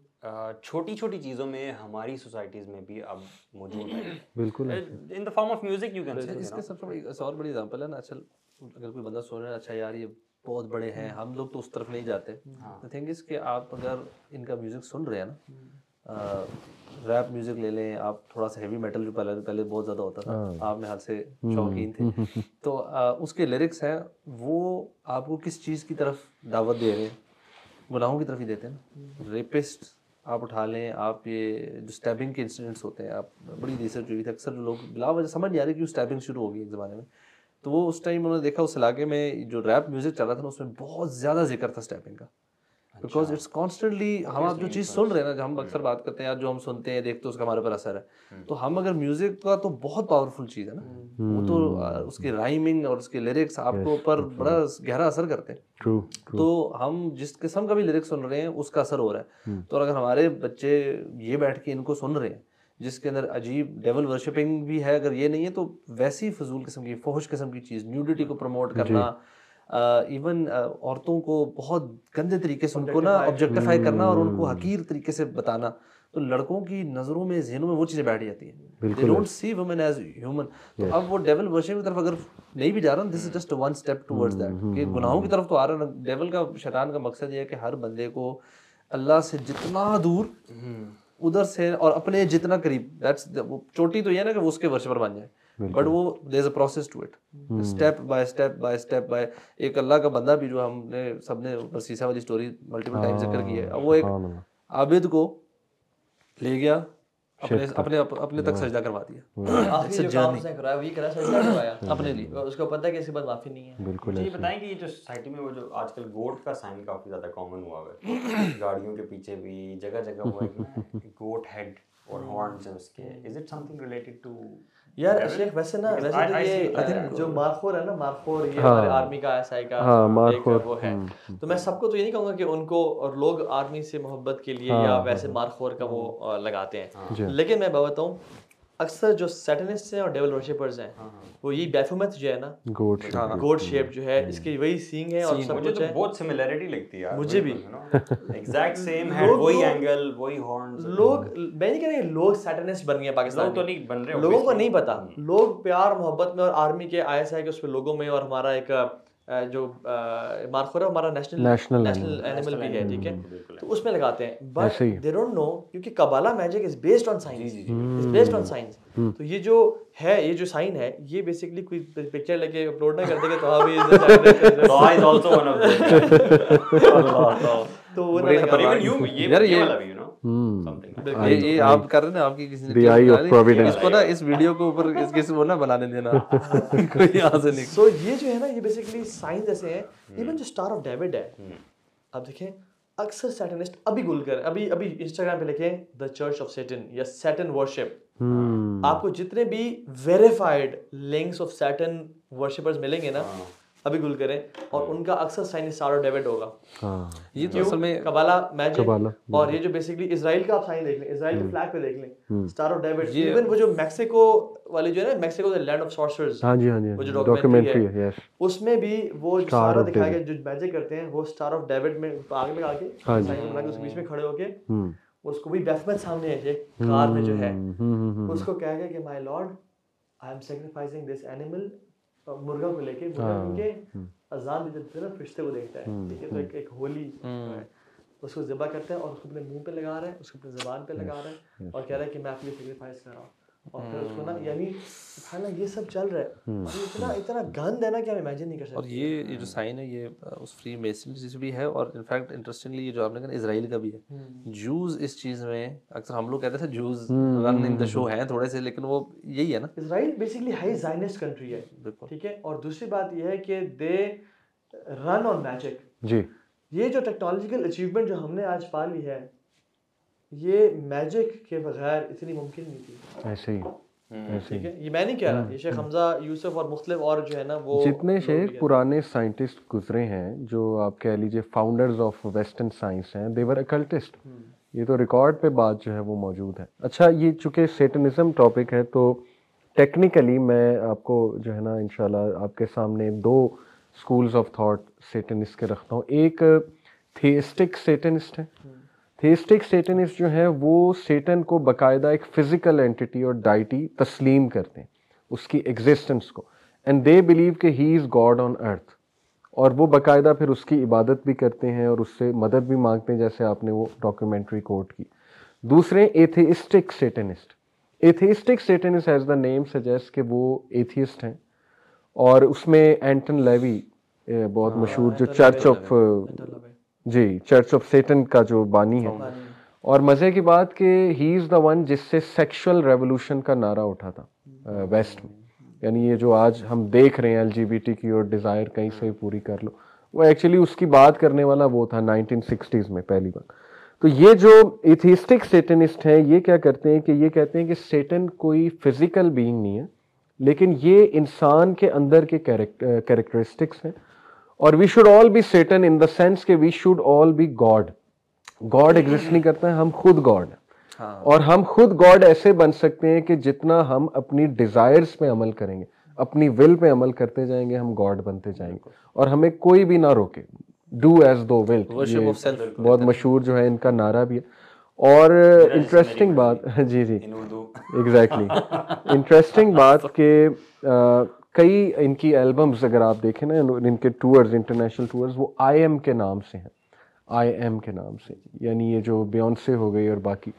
چھوٹی چھوٹی چیزوں میں ہماری سوسائٹیز میں بھی اب موجود ہے بالکل in the form of music you can اس کے سب سے بڑی اور بڑی ایگزامپل ہے نا اچھا اگر کوئی بندہ سن رہا ہے اچھا یار یہ بہت بڑے ہیں ہم لوگ تو اس طرف نہیں جاتے تھنگ اس کہ آپ اگر ان کا میوزک سن رہے ہیں نا ریپ میوزک لے لیں آپ تھوڑا سا ہیوی میٹل جو پہلے پہلے بہت زیادہ ہوتا تھا آپ میں حال سے شوقین تھے۔ تو اس کے لیرکس ہیں وہ آپ کو کس چیز کی طرف دعوت دے رہے ہیں؟ گناہوں کی طرف ہی دیتے ہیں نا۔ ریپسٹ آپ اٹھا لیں آپ یہ جو اسٹیبنگ کے انسیڈنٹس ہوتے ہیں آپ بڑی ریسرچ ہوئی تھی اکثر لوگ بلا وجہ سمجھ نہیں آ رہی کہ اسٹیبنگ شروع ہوگی ایک زمانے میں۔ تو وہ اس ٹائم انہوں نے دیکھا اس علاقے میں جو ریپ میوزک چل رہا تھا نا اس میں بہت زیادہ ذکر تھا اسٹیپنگ کا۔ بیکاز اٹس کانسٹنٹلی ہم آپ جو چیز سن رہے ہیں نا جو ہم اکثر بات کرتے ہیں یا جو ہم سنتے ہیں دیکھتے ہیں اس کا ہمارے پر اثر ہے۔ تو ہم اگر میوزک کا تو بہت پاورفل چیز ہے نا۔ وہ تو اس کی رائمنگ اور اس کے لیرکس آپ کو اوپر بڑا گہرا اثر کرتے ہیں۔ تو ہم جس قسم کا بھی لیرکس سن رہے ہیں اس کا اثر ہو رہا ہے۔ تو اگر ہمارے بچے یہ بیٹھ کے ان کو سن رہے ہیں جس کے اندر عجیب ڈیول ورشپنگ بھی ہے اگر یہ نہیں ہے تو ویسی فضول قسم کی فوہش قسم کی چیز نیوڈیٹی کو پروموٹ کرنا ایون عورتوں کو بہت گندے طریقے سے ان کو نا آبجیکٹیفائی کرنا اور ان کو حقیر طریقے سے بتانا۔ تو لڑکوں کی نظروں میں ذہنوں میں وہ چیزیں بیٹھ جاتی ہیں۔ They don't see woman as human تو اب وہ ڈیول ورشن کی طرف اگر نہیں بھی جا رہا this is just one step towards that کہ گناہوں کی طرف تو آ رہا ڈیول کا شیطان کا مقصد یہ ہے کہ ہر بندے کو اللہ سے جتنا دور ادھر سے اور اپنے جتنا قریب۔ دیٹس چوٹی تو یہ ہے نا کہ وہ اس کے ورشپر بن جائے۔ بٹ وہ there is a process to it step by step by step by ایک اللہ کا بندہ بھی جو ہم نے سب نے سیسا والی اسٹوری ملٹیپل ٹائم ذکر کی ہے۔ وہ ایک عابد کو لے گیا اپنے اپنے اپنے تک سجدہ کروا دیا۔ آخری جو کام اس نے کرایا وہ یہ کرا سجدہ کروایا۔ اپنے لیے اس کو پتہ ہے کہ اس کے بعد معافی نہیں ہے۔ بالکل یہ بتائیں کہ یہ جو سوسائٹی میں وہ جو آج کل گوٹ کا سائن کافی زیادہ کامن ہوا ہوا ہے۔ گاڑیوں کے پیچھے بھی جگہ جگہ ہوا ہے۔ گوٹ ہیڈ اور ہارنز ہیں اس کے۔ Is it something related to یار شیخ ویسے نا ویسے تو یہ جو مارخور ہے نا مارخور یہ ہمارے آرمی کا ایس آئی کا ایک وہ ہے۔ تو میں سب کو تو یہ نہیں کہوں گا کہ ان کو اور لوگ آرمی سے محبت کے لیے یا ویسے مارخور کا وہ لگاتے ہیں۔ لیکن میں بتاؤں اکثر جو سیٹنسٹ ہیں اور ڈیول ورشپرز ہیں وہ یہ بیفومت جو ہے نا گوڈ گوڈ شیپ جو ہے اس کی وہی سینگ ہے اور سب مجھے کچھ تو ہے۔ بہت سملیرٹی لگتی ہے مجھے بھی۔ ایگزیکٹ سیم ہے وہی اینگل وہی ہارنز لوگ میں نہیں کہہ رہا کہ لوگ سیٹنسٹ بن گئے پاکستان لوگ تو نہیں بن رہے لوگوں کو نہیں پتا۔ لوگ پیار محبت میں اور آرمی کے آئی ایس آئی کے اس پہ لوگوں میں اور ہمارا ایک جو مارخور ہے ہمارا نیشنل نیشنل اینیمل بھی ہے ٹھیک ہے؟ تو اس میں لگاتے ہیں بٹ دے ڈونٹ نو کیونکہ Kabbalah magic is based on science is based on science تو یہ جو ہے یہ جو سائن ہے یہ بیسکلی کوئی پکچر لے کے اپلوڈ نہ کر دے گا تو ہاں بھی So I is also one of them. تو وہ نہ But لگا even you, یہ یار یہ یہ- والا بھی, you know, something. یہ یہ آپ کر رہے ہیں آپ کی کسی نے The eye of ڈالی۔ providence. اس کو نا اس ویڈیو کو اوپر اس کے وہ نہ بنانے دینا۔ کوئی یہاں سے نہیں۔ سو یہ جو ہے نا یہ بیسکلی سائنس ایسے ہیں ایون جو اسٹار آف ڈیوڈ ہے۔ اب دیکھیں اکثر سیٹنسٹ ابھی گول کر ابھی ابھی انسٹاگرام پہ لکھیں دا چرچ آف سیٹن یا سیٹن ورشپ آپ کو جتنے بھی verified links of Satan worshippers ملیں گے نا ابھی گول کریں اور ان کا اکثر سائن اسٹار آف ڈیوڈ ہوگا۔ ہاں۔ یہ تو اصل میں کبالا میجک اور یہ جو بیسکلی اسرائیل کا آپ سائن دیکھ لیں اسرائیل کے فلیگ پہ دیکھ لیں اسٹار آف ڈیوڈ ایون وہ جو میکسیکو والی جو ہے نا میکسیکو لینڈ آف سارسرز ہاں جی ہاں جی وہ جو ڈاکیومنٹری ڈاکیومنٹری ہے یس اس میں بھی وہ جو سارا دکھایا گیا جو میجک کرتے ہیں وہ اسٹار آف ڈیوڈ میں آگے لگا کے سائن بنا کے اس بیچ میں کھڑے ہو کے اس کو بھی بیفمت سامنے ہے ایک کار میں جو ہے۔ اس کو کہا گیا کہ my lord I am sacrificing this animal مرغا کو لے کے مرغا کیونکہ اذان بھی جب نا فرشتے کو دیکھتا ہے۔ ٹھیک ہے تو ایک ایک ہولی ہے اس کو ذبح کرتا ہے اور اس کو اپنے منہ پہ لگا رہا ہے اس کو اپنے زبان پہ لگا رہا ہے اور کہہ رہا ہے کہ میں لیے سیکریفائس کر رہا ہوں۔ اور پھر اس کو نا یعنی سبحان اللہ یہ سب چل رہا ہے۔ اور یہ اتنا اتنا گند ہے نا کہ ہم امیجن نہیں کر اور سکتے یہ یہ جو سائن ہے یہ اس فری میسن سے بھی ہے اور انفیکٹ انٹرسٹنگلی یہ جو آپ نے کہا اسرائیل کا بھی ہے۔ جوز اس چیز میں اکثر ہم لوگ کہتے تھے جوز رن ان دا شو ہیں تھوڑے سے لیکن وہ یہی ہے نا۔ Israel basically high Zionist country ہے۔ بالکل۔ ٹھیک ہے؟ اور دوسری بات یہ ہے کہ دے رن آن میجک جی۔ یہ جو ٹیکنالوجیکل اچیومنٹ جو ہم نے آج پا لی ہے یہ میجک کے بغیر اتنی ممکن نہیں تھی۔ ایسے ہی۔ ایسے ٹھیک ہے یہ میں نہیں کہہ رہا یہ شیخ حمزہ یوسف اور مختلف اور جو ہے نا وہ جتنے شیخ پرانے سائنٹسٹ گزرے ہیں جو آپ کہہ لیجیے فاؤنڈرز آف ویسٹرن سائنس ہیں دیور اکلٹسٹ یہ تو ریکارڈ پہ بات جو ہے وہ موجود ہے۔ اچھا یہ چونکہ سیٹنزم ٹاپک ہے تو ٹیکنیکلی میں آپ کو جو ہے نا انشاءاللہ آپ کے سامنے دو اسکولز آف تھاٹ سیٹنسٹ کے رکھتا ہوں۔ ایک تھیسٹک سیٹنسٹ ہے تھیسٹک سیٹنسٹ جو ہیں وہ سیٹن کو باقاعدہ ایک فزیکل اینٹی اور ڈائٹی تسلیم کرتے ہیں اس کی ایگزسٹنس کو۔ اینڈ دے بلیو کہ ہی از گاڈ آن ارتھ اور وہ باقاعدہ پھر اس کی عبادت بھی کرتے ہیں اور اس سے مدد بھی مانگتے ہیں جیسے آپ نے وہ ڈاکیومنٹری کوٹ کی۔ دوسرے atheistic Satanist atheistic Satanist as the name suggest کہ وہ ایتھیسٹ ہیں۔ اور اس میں اینٹن لیوی بہت مشہور جو چرچ آف جی چرچ آف سیٹن کا جو بانی ہے۔ اور مزے کی بات کہ ہی از دا ون جس سے سیکشل ریولوشن کا نعرہ اٹھا تھا ویسٹ میں۔ یعنی یہ جو آج ہم دیکھ رہے ہیں ایل جی بی ٹی کی اور ڈیزائر کہیں سے پوری کر لو۔ وہ ایکچولی اس کی بات کرنے والا وہ تھا نائنٹین سکسٹیز میں پہلی بار۔ تو یہ جو ایتھیسٹک سیٹنسٹ ہیں یہ کیا کرتے ہیں کہ یہ کہتے ہیں کہ سیٹن کوئی فزیکل بینگ نہیں ہے لیکن یہ انسان کے اندر کے کیریکٹرسٹکس ہیں۔ اور we should all be Satan in the sense کہ we should all be God God exist نہیں کرتا ہے ہم خود گاڈ ہیں اور ہم خود گاڈ ایسے بن سکتے ہیں کہ جتنا ہم اپنی ڈیزائرس پہ عمل کریں گے اپنی ول پہ عمل کرتے جائیں گے ہم گاڈ بنتے جائیں گے۔ اور ہمیں کوئی بھی نہ روکے۔ ڈو ایز دو ول بہت مشہور جو ہے ان کا نعرہ بھی ہے۔ اور انٹرسٹنگ بات جی جی۔ ایگزیکٹلی انٹرسٹنگ بات کہ کئی ان کی البمز اگر آپ دیکھیں نا، ان کے ٹورز انٹرنیشنل ٹورز وہ آئی ایم کے نام سے ہیں۔ آئی ایم کے نام سے۔ یعنی یہ جو بیونسے ہو گئی اور باقی۔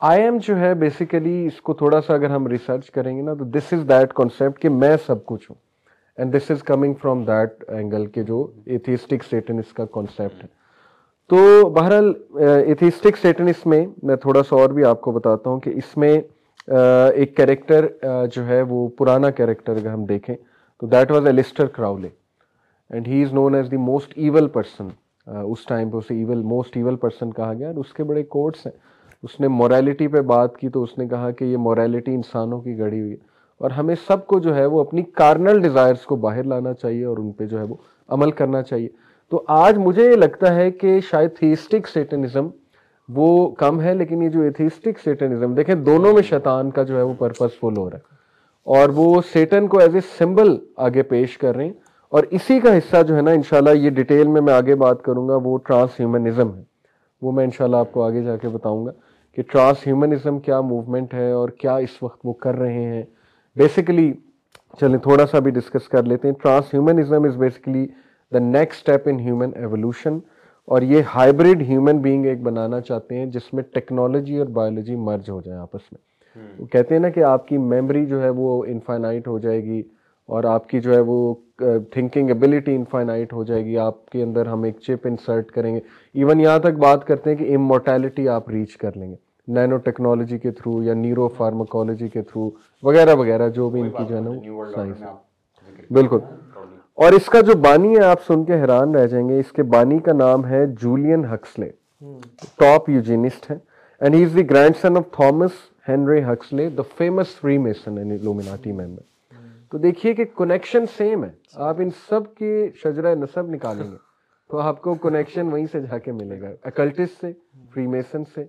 آئی ایم جو ہے بیسیکلی اس کو تھوڑا سا اگر ہم ریسرچ کریں گے نا، تو دس از دیٹ کانسیپٹ کہ میں سب کچھ ہوں۔ And this is coming from that angle کے جو ایتھیسٹک سیٹنس کا کانسیپٹ ہے۔ تو بہرحال ایتھیسٹک سیٹنس میں میں تھوڑا سا اور بھی آپ کو بتاتا ہوں کہ اس میں ایک کیریکٹر جو ہے وہ پرانا کیریکٹر اگر ہم دیکھیں، تو that was Aleister Crowley. And he is known as the most evil person. Us time پہ اسے ایول، موسٹ ایول پرسن کہا گیا۔ اور اس کے بڑے کوٹس ہیں۔ اس نے موریلٹی پہ بات کی تو اس نے کہا کہ یہ موریلٹی انسانوں کی گڑی ہوئی ہے۔ اور ہمیں سب کو جو ہے وہ اپنی کارنل ڈیزائرس کو باہر لانا چاہیے اور ان پہ جو ہے وہ عمل کرنا چاہیے۔ تو آج مجھے یہ لگتا ہے کہ شاید تھیسٹک سیٹنزم وہ کم ہے، لیکن یہ جو ایتھیسٹک سیٹنزم دیکھیں دونوں میں شیطان کا جو ہے وہ پرپز فل ہو رہا ہے۔ اور وہ سیٹن کو ایز اے سمبل آگے پیش کر رہے ہیں۔ اور اسی کا حصہ جو ہے نا، انشاءاللہ یہ ڈیٹیل میں میں آگے بات کروں گا، وہ ٹرانس ہیومنزم ہے۔ وہ میں انشاءاللہ آپ کو آگے جا کے بتاؤں گا کہ ٹرانس ہیومنزم کیا موومنٹ ہے اور کیا اس وقت وہ کر رہے ہیں۔ بیسیکلی چلیں تھوڑا سا بھی ڈسکس کر لیتے ہیں۔ Transhumanism is basically the next step in human evolution اور یہ ہائیبریڈ ہیومن بینگ ایک بنانا چاہتے ہیں جس میں ٹیکنالوجی اور بایولوجی مرج ہو جائے آپس میں۔ وہ کہتے ہیں نا کہ آپ کی میموری جو ہے وہ انفائنائٹ ہو جائے گی اور آپ کی جو ہے وہ تھنکنگ ایبلٹی انفائنائٹ ہو جائے گی۔ آپ کے اندر ہم ایک چپ انسرٹ کریں گے۔ ایون یہاں تک بات کرتے ہیں کہ امورٹیلٹی آپ ریچ کر لیں گے۔ نینو ٹیکنالوجی کے تھرو یا نیورو فارماکالوجی کے تھرو وغیرہ وغیرہ جو بھی ان کی جو ہے نا سائنس بالکل۔ اور اس کا جو بانی ہے آپ سن کے حیران رہ جائیں گے اس کے بانی کا نام ہے جولین ہکسلے۔ ٹاپ یوجینسٹ ہے and he is the grandson of Thomas Henry Huxley the famous freemason Illuminati member تو دیکھیے کہ کنیکشن سیم ہے۔ آپ ان سب کی شجرہ نصب نکالیں گے۔ تو آپ کو کنیکشن وہیں سے جا کے ملے گا اکلٹس سے فری میسن سے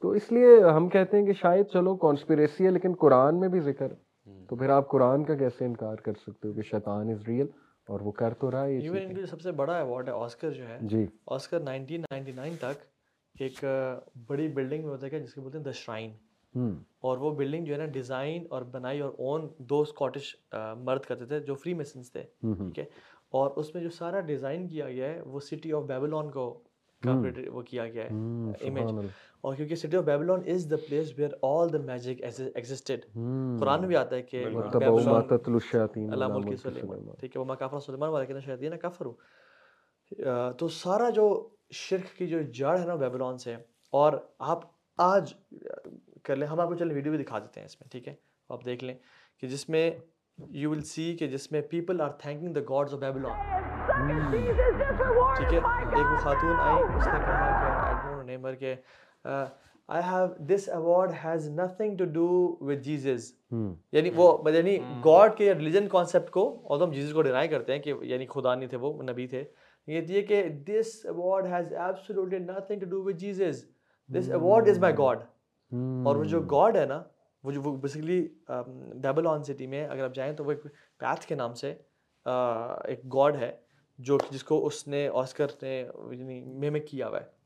تو اس لیے ہم کہتے ہیں کہ شاید چلو کانسپریسی ہے لیکن قرآن میں بھی ذکر ہے۔ تو پھر آپ قرآن کا کیسے انکار کر سکتے ہو کہ شیطان از ریئل اور وہ کر تو رہا ہے ایون ان کا سب سے بڑا ایوارڈ ہے آسکر جو ہے۔ جی۔ آسکر نائنٹین نائنٹی نائن تک ایک بڑی بلڈنگ میں ہوتا ہے جس کو بولتے ہیں دا شرائن اور وہ بلڈنگ جو ہے نا ڈیزائن اور بنائی اور اون دو اسکاٹش مرد کرتے تھے جو فری میسنس تھے ٹھیک ہے؟ اور اس میں جو سارا ڈیزائن کیا گیا ہے وہ سٹی آف بیبلون کو وہ کیا گیا ہے امیج اور کیونکہ city of Babylon is the place where all the magic existed قرآن بھی آتا ہے کہ اللہ ملکی سلیمان ٹھیک ہے وہ کافر سلیمان والا کہنا شاید نا کافر ہو تو سارا جو شرک کی جو جڑ ہے نا بیبلون سے اور آپ آج کر لیں ہم آپ کو چلیں ویڈیو بھی دکھا دیتے ہیں اس میں ٹھیک ہے؟ آپ دیکھ لیں کہ جس میں یو ول سی کہ جس میں people are thinking the gods of Babylon ٹھیک ہے؟ ایک وہ خاتون آئی اس نے کہا کہ نیمر کے I have this award has nothing to do with Jesus یعنی وہ یعنی گاڈ کے ریلیجن کانسیپٹ کو اور تو ہم جیزز کو ڈینائی کرتے ہیں کہ یعنی خدا نہیں تھے وہ نبی تھے یہ کہ this award has absolutely nothing to do with Jesus this award is my God اور وہ جو گاڈ ہے نا وہ جو وہ بیسکلی ڈبل آن سٹی میں اگر آپ جائیں تو وہ ایک پیتھ کے نام سے ایک گاڈ ہے جو جس کو اس نے آسکر نے یعنی میمک کیا ہوا ہے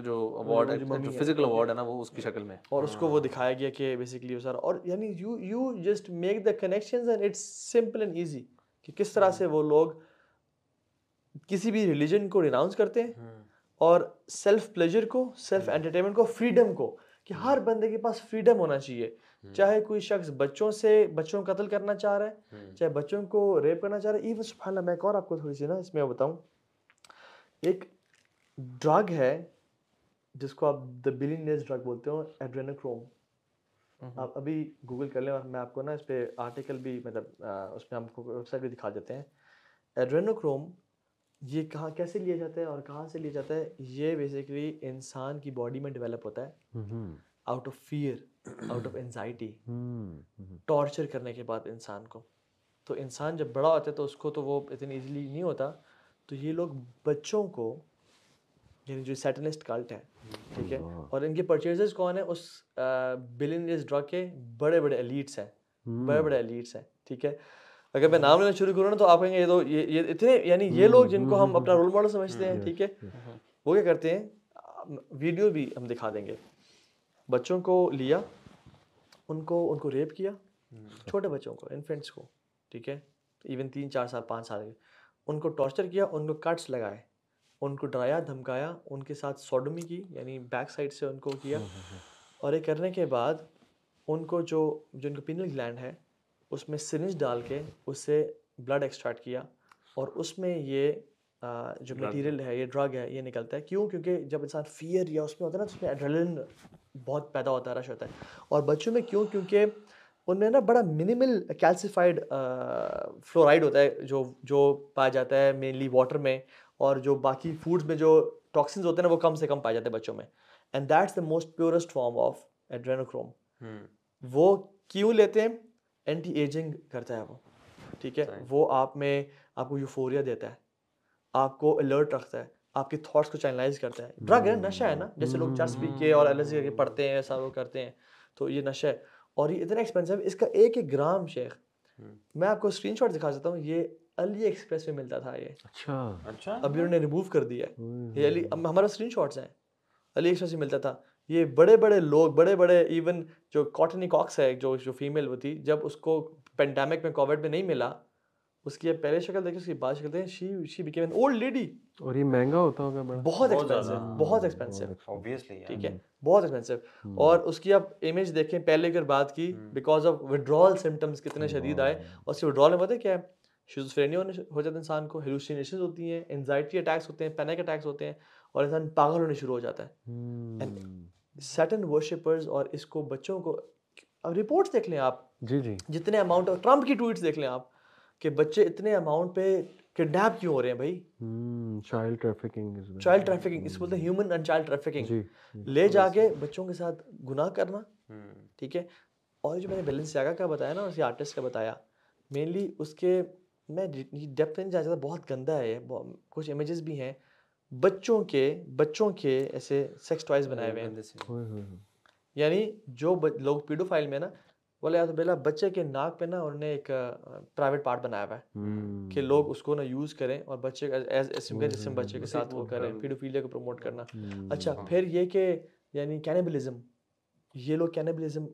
جو اوارڈ جو فزیکل اوارڈ ہے۔ نا وہ اس کی شکل میں۔ اور اس کو وہ دکھایا گیا کہ بیسکلی وہ سارا اور یعنی you you just make the connections and it's simple and easy کہ کس طرح سے وہ لوگ کسی بھی ریلیجن کو ریناؤنس کرتے ہیں اور سیلف پلیجر کو سیلف انٹرٹینمنٹ کو فریڈم کو۔ کہ ہر بندے کے پاس فریڈم ہونا چاہیے۔ چاہے کوئی شخص بچوں سے بچوں کو قتل کرنا چاہ رہا ہے چاہے بچوں کو ریپ کرنا چاہ رہا ہے ایون سبحان اللہ میں ایک اور آپ کو تھوڑی سی نا اس میں بتاؤں۔ ایک ڈرگ ہے جس کو آپ دا بلینیز ڈرگ بولتے ہو ایڈرینوکروم آپ ابھی گوگل کر لیں اور میں آپ کو نا اس پہ آرٹیکل بھی مطلب اس میں ہم کو ویب سائٹ بھی دکھا دیتے ہیں۔ ایڈرینوکروم یہ کہاں کیسے لیا جاتا ہے اور کہاں سے لیا جاتا ہے؟ یہ بیسیکلی انسان کی باڈی میں ڈیولپ ہوتا ہے out of fear out of anxiety torture کرنے کے بعد انسان کو۔ تو انسان جب بڑا ہوتا ہے تو اس کو تو وہ اتنی ایزیلی نہیں ہوتا۔ تو یہ لوگ بچوں کو یعنی جو سیٹلسٹ کلٹ ہے ٹھیک ہے؟ اور ان کے پرچیزز کون ہیں؟ اس بلین ڈرگ کے بڑے بڑے ایلیٹس ہیں۔ بڑے بڑے ایلیٹس ہیں ٹھیک ہے؟ اگر میں نام لینا شروع کروں نا تو آپ کہیں گے یہ تو یہ اتنے یعنی یہ لوگ جن کو ہم اپنا رول ماڈل سمجھتے ہیں ٹھیک ہے؟ وہ کیا کرتے ہیں؟ ویڈیو بھی ہم دکھا دیں گے۔ بچوں کو لیا ان کو ان کو ریپ کیا چھوٹے بچوں کو انفینٹس کو ٹھیک ہے؟ ایون تین چار سال پانچ سال۔ کے ان کو ٹارچر کیا ان کو کٹس لگائے۔ ان کو ڈرایا دھمکایا ان کے ساتھ سوڈمی کی یعنی بیک سائڈ سے ان کو کیا۔ اور یہ کرنے کے بعد ان کو جو جو ان کا پینل گلینڈ ہے اس میں سرنج ڈال کے اس سے بلڈ ایکسٹریکٹ کیا اور اس میں یہ جو مٹیریل ہے یہ ڈرگ ہے یہ نکلتا ہے۔ کیوں؟ کیونکہ جب انسان فیئر یا اس میں ہوتا ہے نا تو اس میں ایڈریلن بہت پیدا ہوتا ہے رش ہوتا ہے۔ اور بچوں میں کیوں؟ کیونکہ ان میں نا بڑا منیمل کیلسیفائڈ فلورائڈ ہوتا ہے جو جو پایا جاتا ہے مینلی واٹر میں اور جو باقی فوڈز میں جو ٹاکسنز ہوتے ہیں نا وہ کم سے کم پائے جاتے ہیں بچوں میں۔ And that's the most purest form of adrenochrome وہ کیوں لیتے ہیں؟ اینٹی ایجنگ کرتا ہے وہ ٹھیک ہے وہ آپ میں آپ کو یوفوریا دیتا ہے آپ کو الرٹ رکھتا ہے آپ کے تھاٹس کو چینلائز کرتا ہے ڈرگ ہے نشہ ہے نا جیسے لوگ چرس پی کے اور ایل کے پڑھتے ہیں ایسا وہ کرتے ہیں تو یہ نشہ ہے اور یہ اتنا ایکسپینسو اس کا ایک ایک گرام شیخ میں آپ کو اسکرین شاٹ دکھا سکتا ہوں یہ علی ایکسپریس میں ملتا تھا یہ اچھا اچھا ابھی انہوں نے ریموو کر دیا ہے یہ علی ہمارا اسکرین شاٹس ہیں علی ایکسپریس میں ملتا تھا یہ بڑے بڑے لوگ بڑے بڑے ایون جو کاٹنی کاکس ہے جو جو فیمیل وہ تھی جب اس کو پینڈیمک میں کووڈ میں نہیں ملا اس کی پہلے شکل دیکھیں اس کی بعد شکل دیکھیں she she became an old lady اور یہ مہنگا ہوتا ہوگا بڑا۔ بہت ایکسپینسو بہت ایکسپینسو obviously ٹھیک ہے بہت ایکسپینسو اور اس کی آپ امیج دیکھیں پہلے اگر بات کی بیکاز آف وڈرول سمٹمس کتنے شدید آئے۔ اور اس کی وڈرول میں پتہ کیا ہے؟ شیزوفرینیا ہو جاتا ہے انسان کو ہیلوسینیشنز ہوتی ہیں انزائٹی اٹیکس ہوتے ہیں پینک اٹیکس ہوتے ہیں اور انسان پاگل ہونے شروع ہو جاتا ہے۔ سیٹن ورشپرز اور اس کو بچوں کو اب رپورٹس دیکھ لیں آپ۔ جی جی۔ جتنے اماؤنٹ ٹرمپ کی ٹویٹس دیکھ لیں آپ کہ بچے اتنے اماؤنٹ پہ کڈنیپ کیوں ہو رہے ہیں بھائی؟ چائلڈ ٹریفکنگ چائلڈ ٹریفکنگ اس بولتے ہیں ہیومن اینڈ چائلڈ ٹریفکنگ لے جا کے بچوں کے ساتھ گناہ کرنا۔ ٹھیک ہے؟ اور جو میں نے بیلنس جاگا کا بتایا نا اسی آرٹسٹ کا بتایا مینلی اس کے میں ڈیپتھ نہیں جا سکتا بہت گندا ہے کچھ امیجز بھی ہیں۔ بچوں کے بچوں کے ایسے سیکس ٹوائز بنائے ہوئے ہیں۔ یعنی جو لوگ پیڈو فائل میں نا بولے یا تو بلا بچے کے ناک پہ نا انہوں نے ایک پرائیویٹ پارٹ بنایا ہوا ہے۔ کہ لوگ اس کو نا یوز کریں اور بچے ایز اسم کے جسم بچے کے ساتھ وہ کریں پیڈوفیلیا کو پروموٹ کرنا۔ اچھا پھر یہ کہ یعنی کینیبلزم یہ لوگ کینیبلزم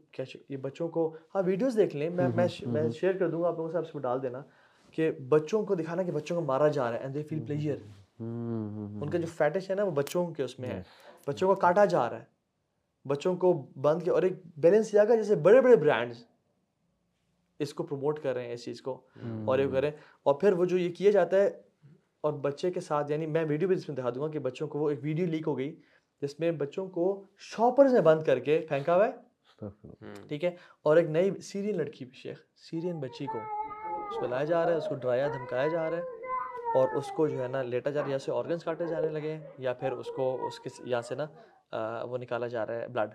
یہ بچوں کو ہاں ویڈیوز دیکھ لیں۔ میں میں شیئر کر دوں گا آپ لوگوں سے آپ کو ڈال دینا کہ بچوں کو دکھانا کہ بچوں کو مارا جا رہا ہے اینڈ دے فیل پلیئر ان کا جو فیٹش ہے نا وہ بچوں کے اس میں ہے۔ بچوں کو کاٹا جا رہا ہے۔ بچوں کو بند کیا اور ایک بیلنس کیا گیا جیسے بڑے بڑے برانڈس اس کو پروموٹ کر رہے ہیں اس چیز کو۔ اور یہ کریں اور پھر وہ جو یہ کیا جاتا ہے اور بچے کے ساتھ یعنی میں ویڈیو بھی اس میں دکھا دوں گا کہ بچوں کو وہ ایک ویڈیو لیک ہو گئی جس میں بچوں کو شاپرز میں بند کر کے پھینکا ہوا ہے۔ ٹھیک ہے؟ اور ایک نئی سیرین لڑکی شیخ سیرین بچی کو۔ اس کو لایا جا رہا ہے اس کو ڈرایا دھمکایا جا رہا ہے۔ اور اس کو جو ہے نا لیٹا جا رہا ہے یا سے آرگنس کاٹے جانے لگے ہیں یا پھر اس کو اس کے یہاں سے نا وہ نکالا جا رہا ہے بلڈ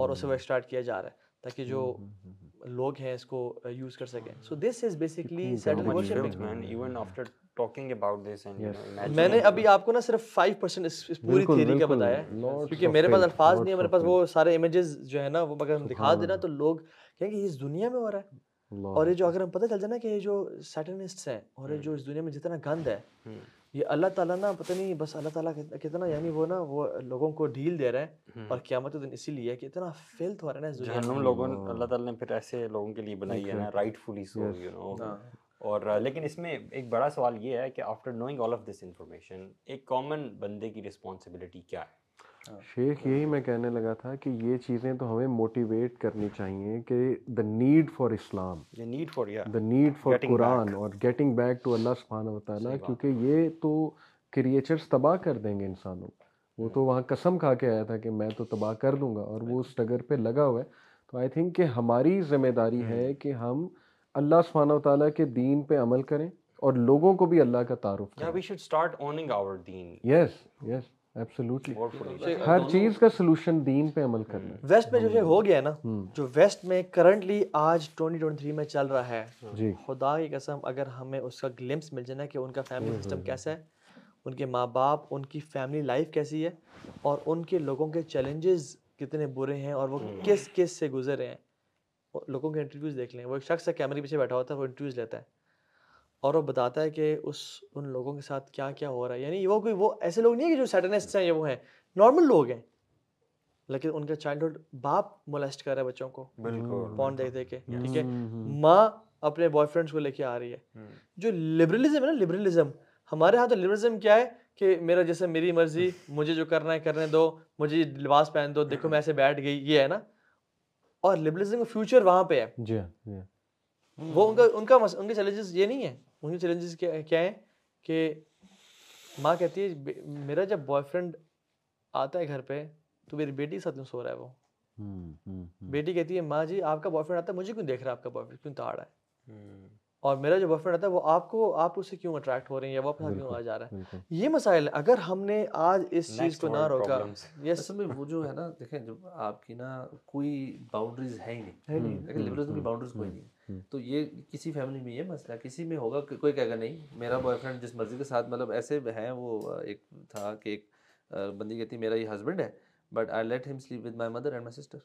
اور اسے وہ اسٹارٹ کیا جا رہا ہے تاکہ جو لوگ ہیں اس کو یوز کر سکیں۔ سو دس از بیسکلی میں نے ابھی آپ کو نا صرف فائیو پرسینٹ اس پوری تھیری کا بتایا ہے۔ کیونکہ میرے پاس الفاظ نہیں ہے میرے پاس وہ سارے امیجز جو ہے نا وہ اگر ہم دکھا دینا تو لوگ کہیں گے اس دنیا میں ہو رہا ہے۔ اور یہ جو اگر ہم پتہ چل جائے نا کہ یہ جو سیٹنسٹس ہیں اور یہ جو اس دنیا میں جتنا گند ہے یہ اللہ تعالیٰ نا پتہ نہیں بس اللہ تعالیٰ کتنا یعنی وہ نا وہ لوگوں کو ڈھیل دے رہے ہیں اور قیامت دن اسی لیے کہ اتنا فیلتھ ہو رہا ہے نا جہنم لوگوں اللہ۔ تعالیٰ نے پھر ایسے لوگوں کے لیے بنائی ہے نا right fully so you know اور لیکن اس میں ایک بڑا سوال یہ ہے کہ after knowing all of this information ایک کامن بندے کی رسپانسبلٹی کیا ہے؟ شیخ یہی میں کہنے لگا تھا کہ یہ چیزیں تو ہمیں موٹیویٹ کرنی چاہیے کہ the need for Islam need for the need for Quran اور گیٹنگ بیک ٹو اللہ سبحانہ و تعالیٰ کیونکہ یہ تو کریچرس تباہ کر دیں گے انسانوں۔ وہ تو وہاں قسم کھا کے آیا تھا کہ میں تو تباہ کر دوں گا اور وہ اس ڈگر پہ لگا ہوا ہے۔ تو آئی تھنک کہ ہماری ذمہ داری ہے کہ ہم اللہ سبحانہ و تعالیٰ کے دین پہ عمل کریں اور لوگوں کو بھی اللہ کا تعارف یس یس ہر چیز کا سلوشن دین پہ عمل کرنا ویسٹ میں جو ہو گیا نا جو ویسٹ میں کرنٹلی آج ٹوئنٹی ٹوئنٹی تھری میں چل رہا ہے جی۔ خدا کی قسم اگر ہمیں اس کا گلمس مل جائے نا کہ ان کا فیملی سسٹم کیسا ہے ان کے ماں باپ ان کی فیملی لائف کیسی ہے اور ان کے لوگوں کے چیلنجز کتنے برے ہیں اور وہ کس کس سے گزر رہے ہیں لوگوں کے انٹرویوز دیکھ لیں۔ وہ ایک شخص ہے کیمرے پیچھے بیٹھا ہوتا ہے وہ انٹرویوز لیتا ہے۔ اور وہ بتاتا ہے کہ اس ان لوگوں کے ساتھ کیا کیا ہو رہا ہے یعنی وہ کوئی وہ ایسے لوگ نہیں ہیں کہ جو سیٹنسٹ ہیں یا وہ ہیں۔ نارمل لوگ ہیں۔ لیکن ان کا چائلڈہڈ باپ مولیسٹ کر رہا ہے بچوں کو۔ پون دیکھ دے کے ٹھیک ہے؟ ماں اپنے بوائے فرینڈس کو لے کے آ رہی ہے۔ جو لبرلزم ہے نا لبرلزم ہمارے یہاں تو لبرلزم کیا ہے کہ میرا جیسے میری مرضی مجھے جو کرنا ہے کرنے دو مجھے لباس پہن دو دیکھو میں ایسے بیٹھ گئی یہ ہے نا۔ اور لبرلزم کا فیوچر وہاں پہ ہے۔ وہ ان کا ان کا ان کے چیلنجز یہ نہیں ہے ان کے چیلنجز کیا ہیں؟ کہ ماں کہتی ہے میرا جب بوائے فرینڈ آتا ہے گھر پہ تو میری بیٹی کے ساتھ کیوں سو رہا ہے وہ۔ بیٹی کہتی ہے ماں جی آپ کا بوائے فرینڈ آتا ہے مجھے کیوں دیکھ رہا ہے آپ کا بوائے فرینڈ کیوں تاڑ رہا ہے؟ اور میرا جو بوائے فرینڈ آتا ہے وہ آپ کو آپ اس سے کیوں اٹریکٹ ہو رہی ہیں یا وہ اپنے ساتھ کیوں آ جا رہا ہے؟ یہ مسائل ہیں اگر ہم نے آج اس چیز کو نہ روکا اصل میں وہ جو ہے نا دیکھیں جب آپ کی نا کوئی باؤنڈریز ہے ہی نہیں لیکن لبرلزم کی باؤنڈریز کوئی نہیں ہے۔ تو یہ کسی فیملی میں یہ مسئلہ کسی میں ہوگا کوئی کہے گا نہیں میرا بوائے فرینڈ جس مرضی کے ساتھ مطلب ایسے ہیں وہ ایک تھا کہ ایک بندی کہتی میرا یہ ہسبینڈ ہے but I let him sleep with my mother and my sister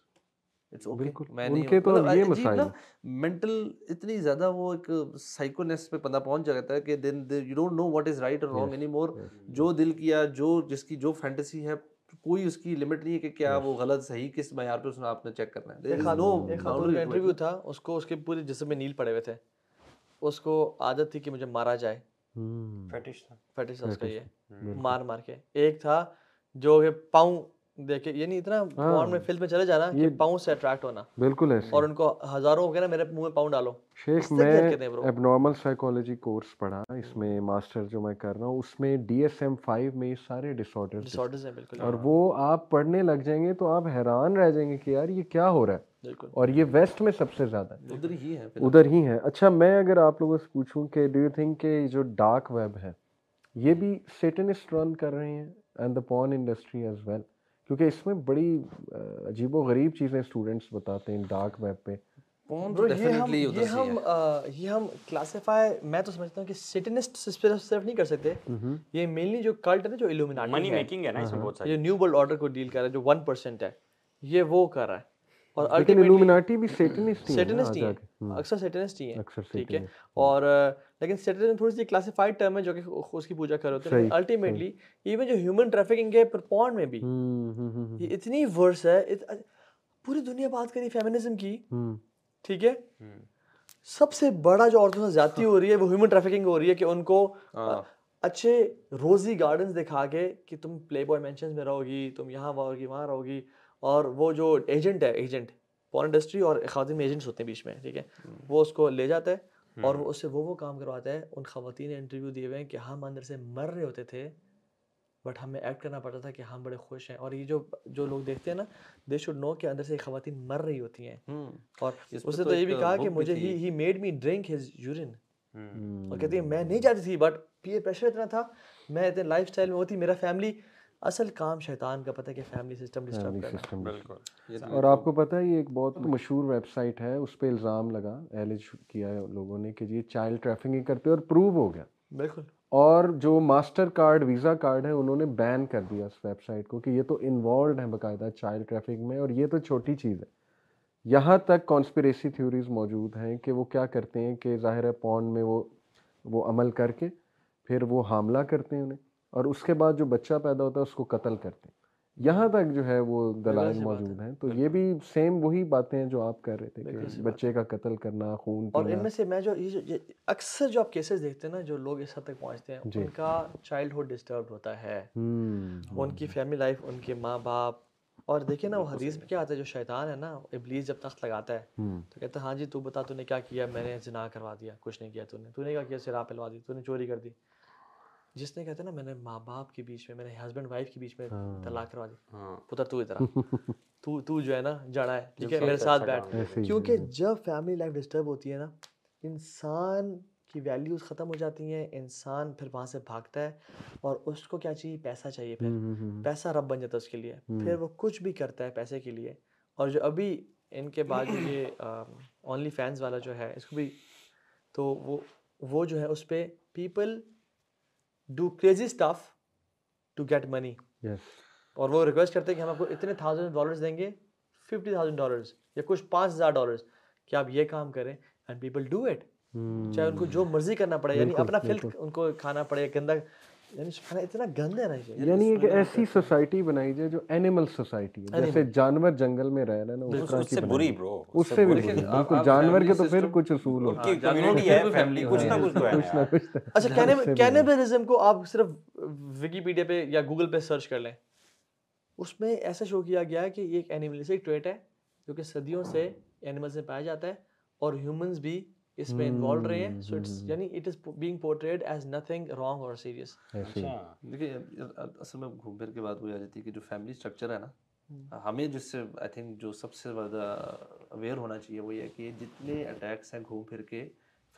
بالکل میں ان کے تو یہ مسائل ہیں۔ مینٹل اتنی زیادہ وہ ایک سائیکونیس پہ بندہ پہنچ جاتا ہے کہ then you don't know what is right اور رانگ اینی مور جو دل کیا جو جس کی جو فینٹیسی ہے کوئی اس کی لمٹ نہیں ہے کہ کیا وہ غلط صحیح کس معیار پہ اس نے آپ نے چیک کرنا ہے۔ ایک خاتون کا. انٹرویو تھا اس کو اس کے پورے جسم میں نیل پڑے ہوئے تھے۔ اس کو عادت تھی کہ مجھے مارا جائے۔ ہوں، فیٹش تھا۔ اس کا یہ۔ مار مار کے۔ ایک تھا جو کہ پاؤں دیکھے یعنی اتنا پاؤں میں فلم میں چلے جانا کہ پاؤں سے اٹریکٹ ہونا۔ بالکل ایسے۔ اور ان کو ہزاروں ہو گیا نا میرے منہ میں پاؤں ڈالو۔ شیخ میں؟ ایب نارمل سائیکالوجی کورس پڑھا اس میں ماسٹر جو میں کر رہا ہوں اس میں ڈی ایس ایم فائیو میں یہ سارے ڈس آرڈر ڈسارڈرز ہیں بالکل۔ اور وہ آپ پڑھنے لگ جائیں گے تو آپ حیران رہ جائیں گے کہ یار یہ کیا ہو رہا ہے۔ بالکل۔ اور یہ ویسٹ میں سب سے زیادہ۔ ہے ادھر ہی ہے۔ ادھر ہی ہے۔ اچھا میں اگر آپ لوگوں سے پوچھوں کہ ڈو یو تھنک کہ جو ڈارک ویب ہے یہ بھی سیٹنسٹ رن کر رہے ہیں and the porn industry as well کیونکہ اس میں بڑی عجیب و غریب چیزیں اسٹوڈنٹس بتاتے ہیں ڈارک ویب پہ۔ یہ ہم کلاسیفائی میں تو سمجھتا ہوں کہ سیٹنسٹ صرف نہیں کر سکتے۔ یہ مینلی جو کلٹ ہے نا جو منی میکنگ ہے۔ نا اس میں بہت ساری۔ یہ نیو ورلڈ آرڈر کو ڈیل کر رہا ہے جو ون پرسینٹ ہے۔ یہ وہ کر رہا ہے۔ اور بھی سیٹنسٹ سیٹنسٹ ہی ہیں۔ اکثر سیٹنسٹ ہی ہیں ٹھیک ہے؟ اور لیکن تھوڑی سی کلاسیفائڈ ٹرم ہے جو کہ اس کی پوجا کر ہوتے ہیں الٹیمیٹلی ایون جو ہیومن ٹریفکنگ ہے پر پون میں بھی یہ اتنی ورس ہے پوری دنیا بات کری فیمنزم کی ٹھیک ہے؟ سب سے بڑا جو عورتوں سے زیادتی ہو رہی ہے وہ ہیومن ٹریفکنگ ہو رہی ہے کہ ان کو اچھے روزی گارڈنز دکھا کے کہ تم پلے بوائے مینشنز میں رہو گی تم یہاں رہو گی وہاں رہو گی۔ اور وہ جو ایجنٹ ہے ایجنٹ پون انڈسٹری اور خواتین میں ایجنٹس ہوتے ہیں بیچ میں ٹھیک ہے؟ وہ اس کو لے جاتا ہے اور وہ اس سے وہ وہ کام کرواتا ہے ان خواتین نے انٹرویو دیے ہوئے ہیں کہ ہم اندر سے مر رہے ہوتے تھے بٹ ہمیں ایکٹ کرنا پڑتا تھا کہ ہم بڑے خوش ہیں۔ اور یہ جو جو لوگ دیکھتے ہیں نا دے شوڈ نو کہ اندر سے خواتین مر رہی ہوتی ہیں۔ اور اس نے تو یہ بھی کہا کہ مجھے he he made me drink his urine اور کہتی ہے میں نہیں جاتی تھی بٹ پیئر پریشر اتنا تھا۔ میں اتنے لائف اسٹائل میں ہوتی میرا فیملی اصل کام شیطان کا پتہ ہے کہ فیملی سسٹم ڈسٹرب کرنا سسٹم بالکل۔ اور آپ کو پتہ ہے یہ ایک بہت مشہور ویب سائٹ ہے اس پہ الزام لگا ایلج کیا ہے لوگوں نے کہ یہ چائلڈ ٹریفنگ کرتے اور پروو ہو گیا۔ بالکل۔ اور جو ماسٹر کارڈ ویزا کارڈ ہے انہوں نے بین کر دیا اس ویب سائٹ کو کہ یہ تو انوالوڈ ہے باقاعدہ چائلڈ ٹریفک میں اور یہ تو چھوٹی چیز ہے۔ یہاں تک کانسپریسی تھیوریز موجود ہیں کہ وہ کیا کرتے ہیں کہ ظاہر ہے پون میں وہ وہ عمل کر کے پھر وہ حاملہ کرتے ہیں انہیں۔ اور اس کے بعد جو بچہ پیدا ہوتا ہے اس کو قتل کرتے ہیں۔ یہاں تک جو ہے وہ دلائل موجود ہیں۔ تو یہ بھی سیم وہی باتیں ہیں جو آپ کر رہے تھے کہ بچے کا قتل کرنا خون اور ان میں سے میں جو اکثر جو آپ کیسز دیکھتے ہیں نا جو لوگ اس حد تک پہنچتے ہیں ان کا چائلڈ ہوڈ ڈسٹربڈ ہوتا ہے۔ ان کی فیملی لائف ان کے ماں باپ۔ اور دیکھیں نا وہ حدیث میں کیا آتا ہے جو شیطان ہے نا ابلیس جب تخت لگاتا ہے تو کہتا ہے ہاں جی تو بتا تو نے کیا کیا؟ میں نے زنا کروا دیا کچھ نہیں کیا تو نے۔ تو نے کیا کیا؟ سرا پلوا دی تو نے چوری کر دی۔ جس نے کہتا ہے نا میں نے ماں باپ کے بیچ میں میں نے ہسبینڈ وائف کے بیچ میں طلاق کروا دی۔ پتر تو ادھر تو تو جو ہے نا جڑا ہے۔ ٹھیک ہے میرے ساتھ بیٹھ۔ کیونکہ جب فیملی لائف ڈسٹرب ہوتی ہے نا انسان کی ویلیوز ختم ہو جاتی ہیں انسان پھر وہاں سے بھاگتا ہے اور اس کو کیا چاہیے؟ پیسہ چاہیے پھر۔ پیسہ رب بن جاتا ہے اس کے لیے۔ پھر وہ کچھ بھی کرتا ہے پیسے کے لیے۔ اور جو ابھی ان کے بعد یہ اونلی فینس والا جو ہے اس کو بھی تو وہ وہ جو ہے اس پہ people do crazy stuff to get money اور وہ ریکویسٹ کرتے ہیں کہ ہم آپ کو اتنے تھاؤزینڈ ڈالرز دیں گے ففٹی تھاؤزینڈ ڈالرز یا کچھ پانچ ہزار ڈالرز کہ آپ یہ کام کریں اینڈ پیپل ڈو اٹ چاہے ان کو جو مرضی کرنا پڑے یعنی اپنا فلک ان کو کھانا پڑے گندا یعنی سبحان اتنا گند ہے نا یہ. یعنی ایک ایسی سوسائٹی بنائی جائے جو اینیمل سوسائٹی ہے. جیسے جانور جنگل میں رہ رہے ہیں نا اس طرح کی بری جائے۔ برو اس سے بھی بری بالکل جانور کے تو پھر کچھ اصول ہوتے کی کمیونٹی ہے فیملی کچھ نہ کچھ تو ہے کچھ نہ یار۔ کچھ اچھا کینیبلزم کو آپ صرف وکیپیڈیا پہ یا گوگل پہ سرچ کر لیں۔ اس میں ایسا شو کیا گیا ہے کہ یہ ایک اینیملسٹک ٹریٹ ہے جو کہ صدیوں سے اینیملس میں پایا جاتا ہے اور ہیومنز بھی اس میں انوالو رہے ہیں سو اٹس یعنی it is being portrayed as nothing wrong اور سیریس دیکھیے اصل میں گھوم پھر کے بات وہی آ جاتی ہے کہ جو فیملی اسٹرکچر ہے نا ہمیں جس سے آئی تھنک جو سب سے زیادہ اویئر ہونا چاہیے وہ یہ ہے کہ جتنے اٹیکس ہیں گھوم پھر کے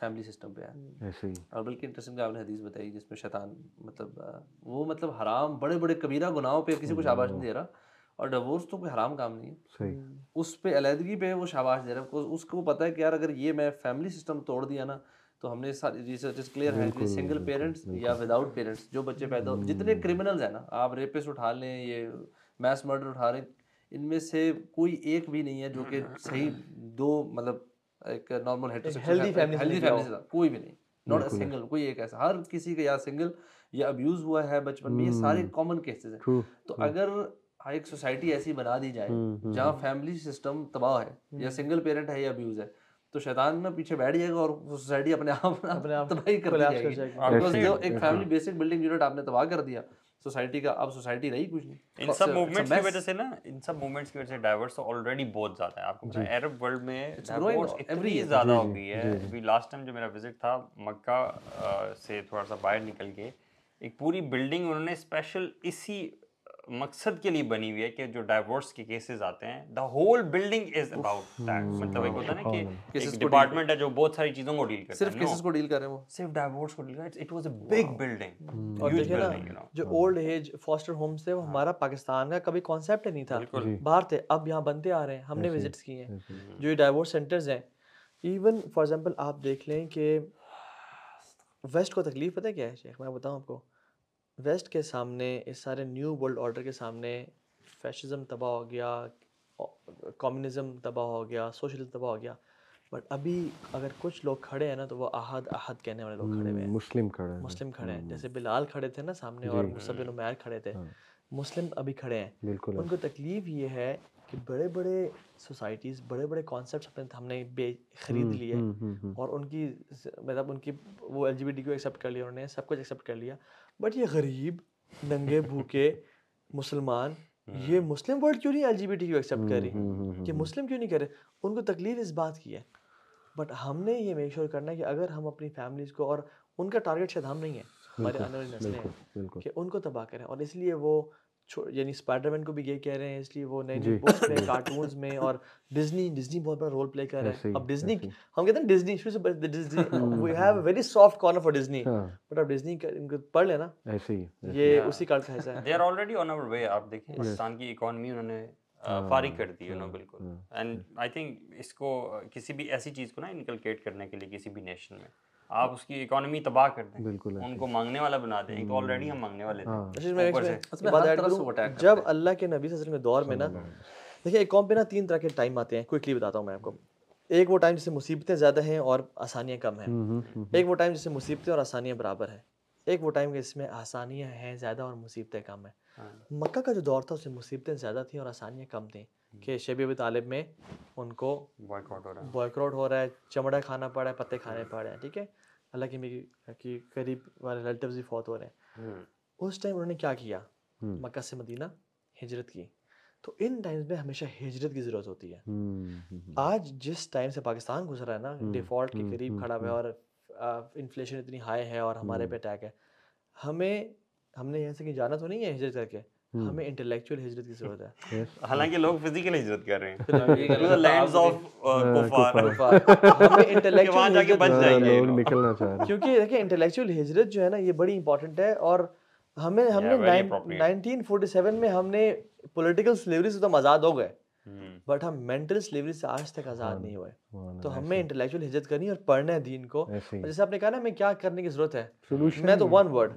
فیملی سسٹم پہ ہیں۔ ایسے ہی اور بلکہ انٹرسٹنگ آپ نے حدیث بتائی جس میں شیطان مطلب وہ مطلب حرام بڑے بڑے کبیرہ گناہوں پہ کسی کو شاباش نہیں دے رہا۔ اور ڈیورس تو کوئی حرام کام نہیں ہے۔ صحیح۔ اس پہ علیحدگی پہ وہ شاباش دے رہا ہے اس کو پتہ ہے کہ یار اگر یہ میں فیملی سسٹم توڑ دیا نا تو ہم نے ساری ریسرچ کلیئر ہے۔ کہ سنگل پیرنٹس یا وداؤٹ پیرنٹس جو بچے پیدا ہو جتنے کرمنلز ہیں نا آپ ریپس اٹھا لیں یہ میس مرڈر اٹھا لیں ان میں سے کوئی ایک بھی نہیں ہے جو کہ صحیح دو مطلب ایک نارمل ہیلدی فیملی سے کوئی بھی نہیں۔ ناٹ اے سنگل کوئی ایک ایسا۔ ہر کسی کا یا سنگل یا ابیوز ہوا ہے بچپن میں یہ سارے کامن کیسز ہیں۔ تو اگر ایک سوسائٹی ایسی بنا دی جائے جہاں فیملی سسٹم تباہ ہے یا سنگل پیرنٹ ہے یا ابیوز ہے۔ تو شیطان نا پیچھے بیٹھ جائے گا اور سوسائٹی اپنے آپ اپنے آپ تباہی کر جائے گی۔ ایک فیملی بیسک بلڈنگ یونٹ آپ نے تباہ کر دیا سوسائٹی کا اب سوسائٹی رہی کچھ نہیں۔ ان سب موومنٹس کی وجہ سے نا ان سب موومنٹس کی وجہ سے ڈائیورس تو آلریڈی بہت زیادہ ہے آپ کو پتا ہے عرب ورلڈ میں ڈائیورس اتنی زیادہ ہو گئی ہے۔ ابھی لاسٹ ٹائم جو میرا وزٹ تھا مکہ سے تھوڑا سا باہر نکل کے ایک پوری بلڈنگ انہوں نے اسپیشل اسی مقصد کے لیے بنی ہوئی ہے کہ جو ڈائیورس کے کیسز آتے ہیں the whole building is about that مطلب ایک ہوتا ہے نا کہ ایک ڈپارٹمنٹ ہے جو بہت ساری چیزوں کو ڈیل کرتا ہے صرف کیسز کو ڈیل کر رہے ہیں وہ۔ صرف ڈائیورس کو ڈیل کرتا ہے it was a big building اور دیکھیں نا جو اولڈ ایج فاسٹر ہومس تھے وہ ہمارا پاکستان کا کبھی کانسیپٹ نہیں تھا۔ باہر تھے اب یہاں بنتے آ رہے ہیں۔ ہم نے وزٹس کیے ہیں۔ جو یہ ڈائیورس سینٹرز ہیں ایون فار ایگزامپل آپ دیکھ لیں کہ ویسٹ کو تکلیف پتہ کیا ہے شیخ؟ میں بتاؤں آپ کو۔ ویسٹ کے سامنے اس سارے نیو ورلڈ آرڈر کے سامنے فیشزم تباہ ہو گیا کمیونزم تباہ ہو گیا سوشلزم تباہ ہو گیا۔ بٹ ابھی اگر کچھ لوگ کھڑے ہیں نا تو وہ احد احد کہنے والے لوگ کھڑے ہوئے ہیں۔ مسلم کھڑے ہیں۔ مسلم کھڑے ہیں۔ جیسے بلال کھڑے تھے نا سامنے اور مصب عمیر کھڑے تھے۔ مسلم ابھی کھڑے ہیں۔ بالکل۔ ان کو تکلیف یہ ہے کہ بڑے بڑے سوسائٹیز بڑے بڑے کانسیپٹس اپنے ہم نے بے خرید لیے۔ اور ان کی مطلب ان کی وہ ایل جی بی ڈی کو ایکسیپٹ کر لیا انہوں نے سب کچھ ایکسیپٹ کر لیا۔ بٹ یہ غریب ننگے بھوکے مسلمان یہ مسلم ورلڈ کیوں نہیں ایل جی بی ٹی کو ایکسیپٹ کر رہی؟ کہ مسلم کیوں نہیں کر رہے؟ ان کو تکلیف اس بات کی ہے۔ بٹ ہم نے یہ میک شیور کرنا ہے کہ اگر ہم اپنی فیملیز کو اور ان کا ٹارگیٹ شاید ہم نہیں ہے ہمارے آنے والی نسلیں ہیں۔ کہ ان کو تباہ کریں۔ اور اس لیے وہ یعنی اسپائڈر مین کو بھی یہ کہہ رہے ہیں اس لیے وہ نئی نئی بکس میں کارٹونز میں اور ڈزنی ڈزنی بہت بڑا رول پلے کر رہا ہے۔ اب ڈزنی ہم کہتے ہیں ڈزنی شروع سے Disney we have a very soft corner for Disney but اب ڈزنی ان کو پڑھ لینا۔ ایسے ہی یہ اسی کارڈ کا حصہ ہے۔ دے آر آلریڈی آن آور وے آپ دیکھیں پاکستان کی اکانومی انہوں نے فارغ کر دی انہوں بالکل۔ اینڈ آئی تھنک اس کو کسی بھی ایسی چیز کو نا انکلکیٹ کرنے کے لیے کسی بھی نیشن میں۔ آپ اس کی اکانومی تباہ کر دیں۔ بالکل ان کو مانگنے والا بنا دیں۔ تو آلریڈی ہم مانگنے والے تھے۔ جب اللہ کے نبی صلی اللہ علیہ وسلم کے دور میں نا دیکھیں ایک قوم پہ نا تین طرح کے ٹائم آتے ہیں۔ کوئکلی بتاتا ہوں میں آپ کو۔ ایک وہ ٹائم جس سے مصیبتیں زیادہ ہیں اور آسانیاں کم ہیں۔ ایک وہ ٹائم جس سے مصیبتیں اور آسانیاں برابر ہیں۔ ایک وہ ٹائم جس میں آسانیاں ہیں زیادہ اور مصیبتیں کم ہیں۔ مکہ کا جو دور تھا اس میں مصیبتیں زیادہ تھیں اور آسانیاں کم تھیں کہ شیب ابی طالب میں ان کو بوائکاٹ ہو رہا ہے۔ بوائکاٹ ہو رہا ہے چمڑا کھانا پڑ رہا ہے پتے کھانے پڑ رہے ہیں ٹھیک ہے؟ اللہ کی میری کی قریب والے ریلیٹیوز بھی فوت ہو رہے ہیں۔ اس ٹائم انہوں نے کیا کیا؟ مکہ سے مدینہ ہجرت کی۔ تو ان ٹائمز میں ہمیشہ ہجرت کی ضرورت ہوتی ہے۔ آج جس ٹائم سے پاکستان گزرا ہے نا ڈیفالٹ کے قریب کھڑا ہوا ہے اور انفلیشن اتنی ہائی ہے اور ہمارے پہ اٹیک ہے۔ ہمیں ہم نے یہاں سے کہیں جانا تو نہیں ہے ہجرت کر کے؟ ہمیں انٹلیکچوئل ہجرت کی ضرورت ہے۔ حالانکہ لوگ فزیکل ہجرت کر رہے ہیں۔ لینڈز آف کفار۔ ہمیں انٹلیکچوئل جا کے بچ جائیں گے۔ لوگ نکلنا چاہ رہے کیونکہ دیکھیں انٹلیکچوئل ہجرت جو ہے نا یہ بڑی امپورٹنٹ ہے اور ہمیں ہم نے نائنٹین فورٹی سیون میں ہم نے پولیٹیکل سلیوری سے تو ہم آزاد ہو گئے۔ بٹ ہم مینٹل سلیوری سے آج تک آزاد نہیں ہوئے۔ تو ہمیں انٹلیکچوئل ہجرت کرنی اور پڑھنا ہے دین کو۔ جیسے آپ نے کہا نا ہمیں کیا کرنے کی ضرورت ہے؟ میں تو ون ورڈ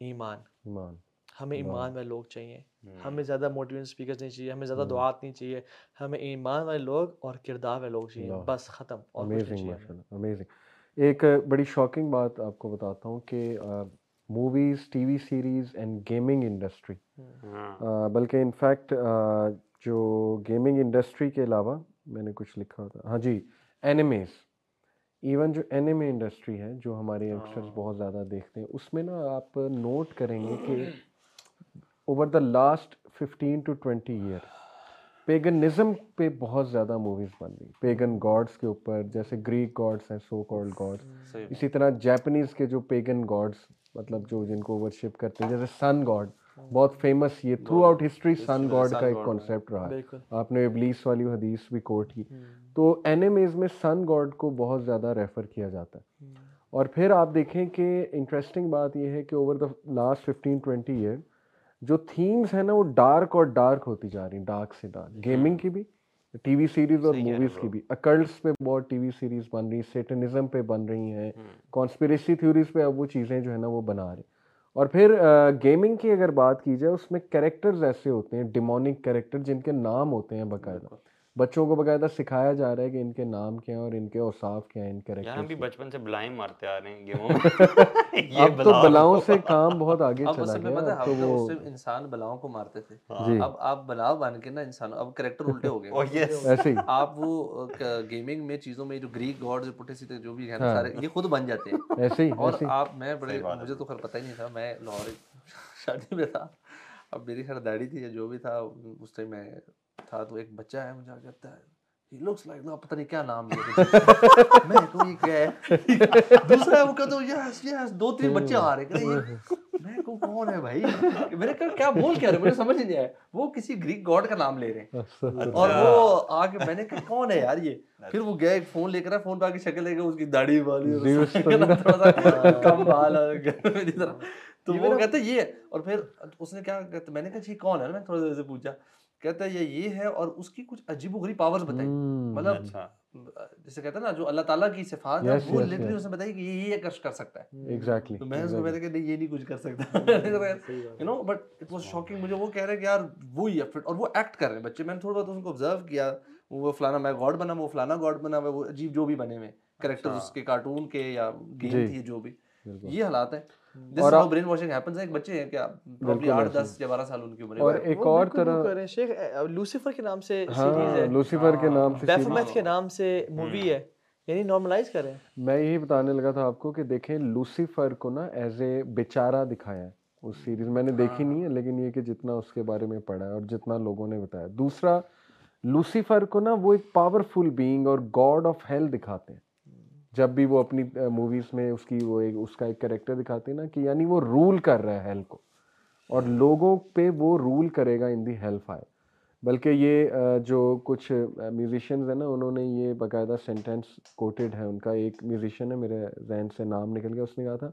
ایمان۔ ایمان۔ ہمیں ایمان والے لوگ چاہیے۔ ہمیں زیادہ موٹیویشن اسپیکرز نہیں چاہیے ہمیں زیادہ دعات نہیں چاہیے۔ ہمیں ایمان والے لوگ اور کردار والے لوگ چاہیے۔ بس ختم اور ایک بڑی شاکنگ بات آپ کو بتاتا ہوں کہ movies T V series and gaming industry ہاں بلکہ انفیکٹ جو گیمنگ انڈسٹری کے علاوہ میں نے کچھ لکھا تھا ہاں جی اینیمیز ایون جو اینیمے انڈسٹری ہے جو ہمارے ینگسٹرز بہت زیادہ دیکھتے ہیں اس میں نا آپ نوٹ کریں گے کہ over the last fifteen to twenty year paganism پہ بہت زیادہ موویز بن رہی پیگن گاڈس کے اوپر جیسے گریک گاڈس ہیں سو کالڈ گاڈس اسی طرح جیپنیز کے جو پیگن گاڈس مطلب جو جن کو ورشپ کرتے ہیں جیسے سن گاڈ بہت فیمس یہ throughout history sun god کا ایک کانسیپٹ رہا ہے۔ آپ نے ابلیس والی حدیث بھی کوٹ کی۔ تو اینیمیز میں سن گاڈ کو بہت زیادہ ریفر کیا جاتا ہے۔ اور پھر آپ دیکھیں کہ انٹرسٹنگ بات یہ ہے کہ over the last fifteen twenty year جو تھیمز ہیں نا وہ ڈارک اور ڈارک ہوتی جا رہی ہیں ڈارک سے ڈارک گیمنگ کی بھی ٹی وی سیریز اور موویز کی بھی۔ اکلٹس پہ بہت ٹی وی سیریز بن رہی ہیں سیٹنزم پہ بن رہی ہیں کانسپریسی تھیوریز پہ اب وہ چیزیں جو ہے نا وہ بنا رہے ہیں۔ اور پھر گیمنگ کی اگر بات کی جائے، اس میں کریکٹرز ایسے ہوتے ہیں ڈیمونک کریکٹر جن کے نام ہوتے ہیں باقاعدہ۔ بچوں کو باقاعدہ سکھایا جا رہا ہے کہ ان کے نام کیا ہیں اور ان کے اوصاف کیا ہیں ان یہاں بھی کریکٹر بچپن سے بلائیں مارتے آ رہے ہیں گیموں اب تو بلاؤں سے کام بہت آگے چلا گیا اب تو ہم وہ صرف انسان بلاؤں کو مارتے تھے۔ جی۔ اب آپ بلاؤ بن کے نا انسان اب کریکٹر الٹے ہو گئے۔ Oh. ایسے ہی۔ آپ وہ گیمنگ میں چیزوں میں جو گریک گاڈ پٹھے سیتے جو بھی ہیں نا سارے یہ خود بن جاتے ہیں۔ ایسے ہی اور آپ میں بڑے مجھے تو خیر پتہ ہی نہیں تھا میں لاہور شادی میں تھا۔ اب میری خیر داڑھی تھی یا جو بھی تھا اس ٹائم میں تھا تو ایک بچہ ہے مجھے کہتا ہے he looks like نا پتہ نہیں کیا نام لیا میں کہوں یہ کیا ہے؟ دوسرا وہ کہتا ہوں یس یس دو تین بچے آ رہے کہ یہ میں کہوں کون ہے بھائی؟ میں نے کہا کیا بول کیا رہے مجھے سمجھ نہیں آیا۔ وہ کسی گریک گاڈ کا نام لے رہے ہیں۔ اور وہ آ کے میں نے کہا کون ہے یار یہ؟ پھر وہ گیا ایک فون لے کر فون پہ آ کے شکل لے کے اس کی داڑھی والی کم بال تو وہ کہتے یہ اور پھر اس نے کیا کہتے میں نے کہا جی کون ہے؟ میں تھوڑا دیر سے پوچھا۔ کہتا ہے یہ یہ ہے اور اس کی کچھ عجیب و غریب پاورز بتائی۔ مطلب اچھا۔ جیسے کہتے ہیں نا جو اللہ تعالیٰ کی صفات ہے وہ لٹرلی. اس نے بتائی کہ یہ یہ کر کر سکتا ہے۔ ایگزیکٹلی تو میں اس کو نے کہا نہیں یہ نہیں کچھ کر سکتا۔ You know but it was shocking مجھے۔ وہ کہہ رہے کہ یار ہے فٹ اور وہ ایکٹ کر رہے ہیں۔ بچے میں نے تھوڑا بہت ان کو آبزرو کیا۔ وہ فلانا میں گاڈ بنا وہ فلانا گاڈ بنا وہ عجیب جو بھی بنے ہوئے۔ کریکٹر اس کے کارٹون کے یا گیم تھی جو بھی۔ یہ حالات ہیں۔ جس ہاؤ برین واشنگ ہیپنز ایک بچے ہیں کیا پروبلی آٹھ دس یا بارہ سال ان کی عمر اور ہے ایک اور طرح کریں شیخ لوسیفر کے نام سے سیریز ہے لوسیفر کے نام سے بیفمیتھ کے نام سے مووی ہے یعنی نارملائز کریں میں یہی بتانے لگا تھا آپ کو کہ دیکھیں لوسیفر کو نا ایز اے بیچارہ دکھایا ہے اس سیریز میں نے دیکھی نہیں ہے لیکن یہ کہ جتنا اس کے بارے میں پڑھا ہے اور جتنا لوگوں نے بتایا دوسرا لوسیفر کو نا وہ ایک پاورفل بینگ اور گاڈ آف ہیل دکھاتے ہیں جب بھی وہ اپنی موویز میں اس کی وہ ایک، اس کا ایک کریکٹر دکھاتے ہیں نا کہ یعنی وہ رول کر رہا ہے ہیل کو۔ اور لوگوں پہ وہ رول کرے گا ان دی ہیل فائر بلکہ یہ جو کچھ میوزیشینز ہیں نا، انہوں نے یہ باقاعدہ سینٹینس کوٹیڈ ہے۔ ان کا ایک میوزیشین ہے، میرے ذہن سے نام نکل گیا، اس نے کہا تھا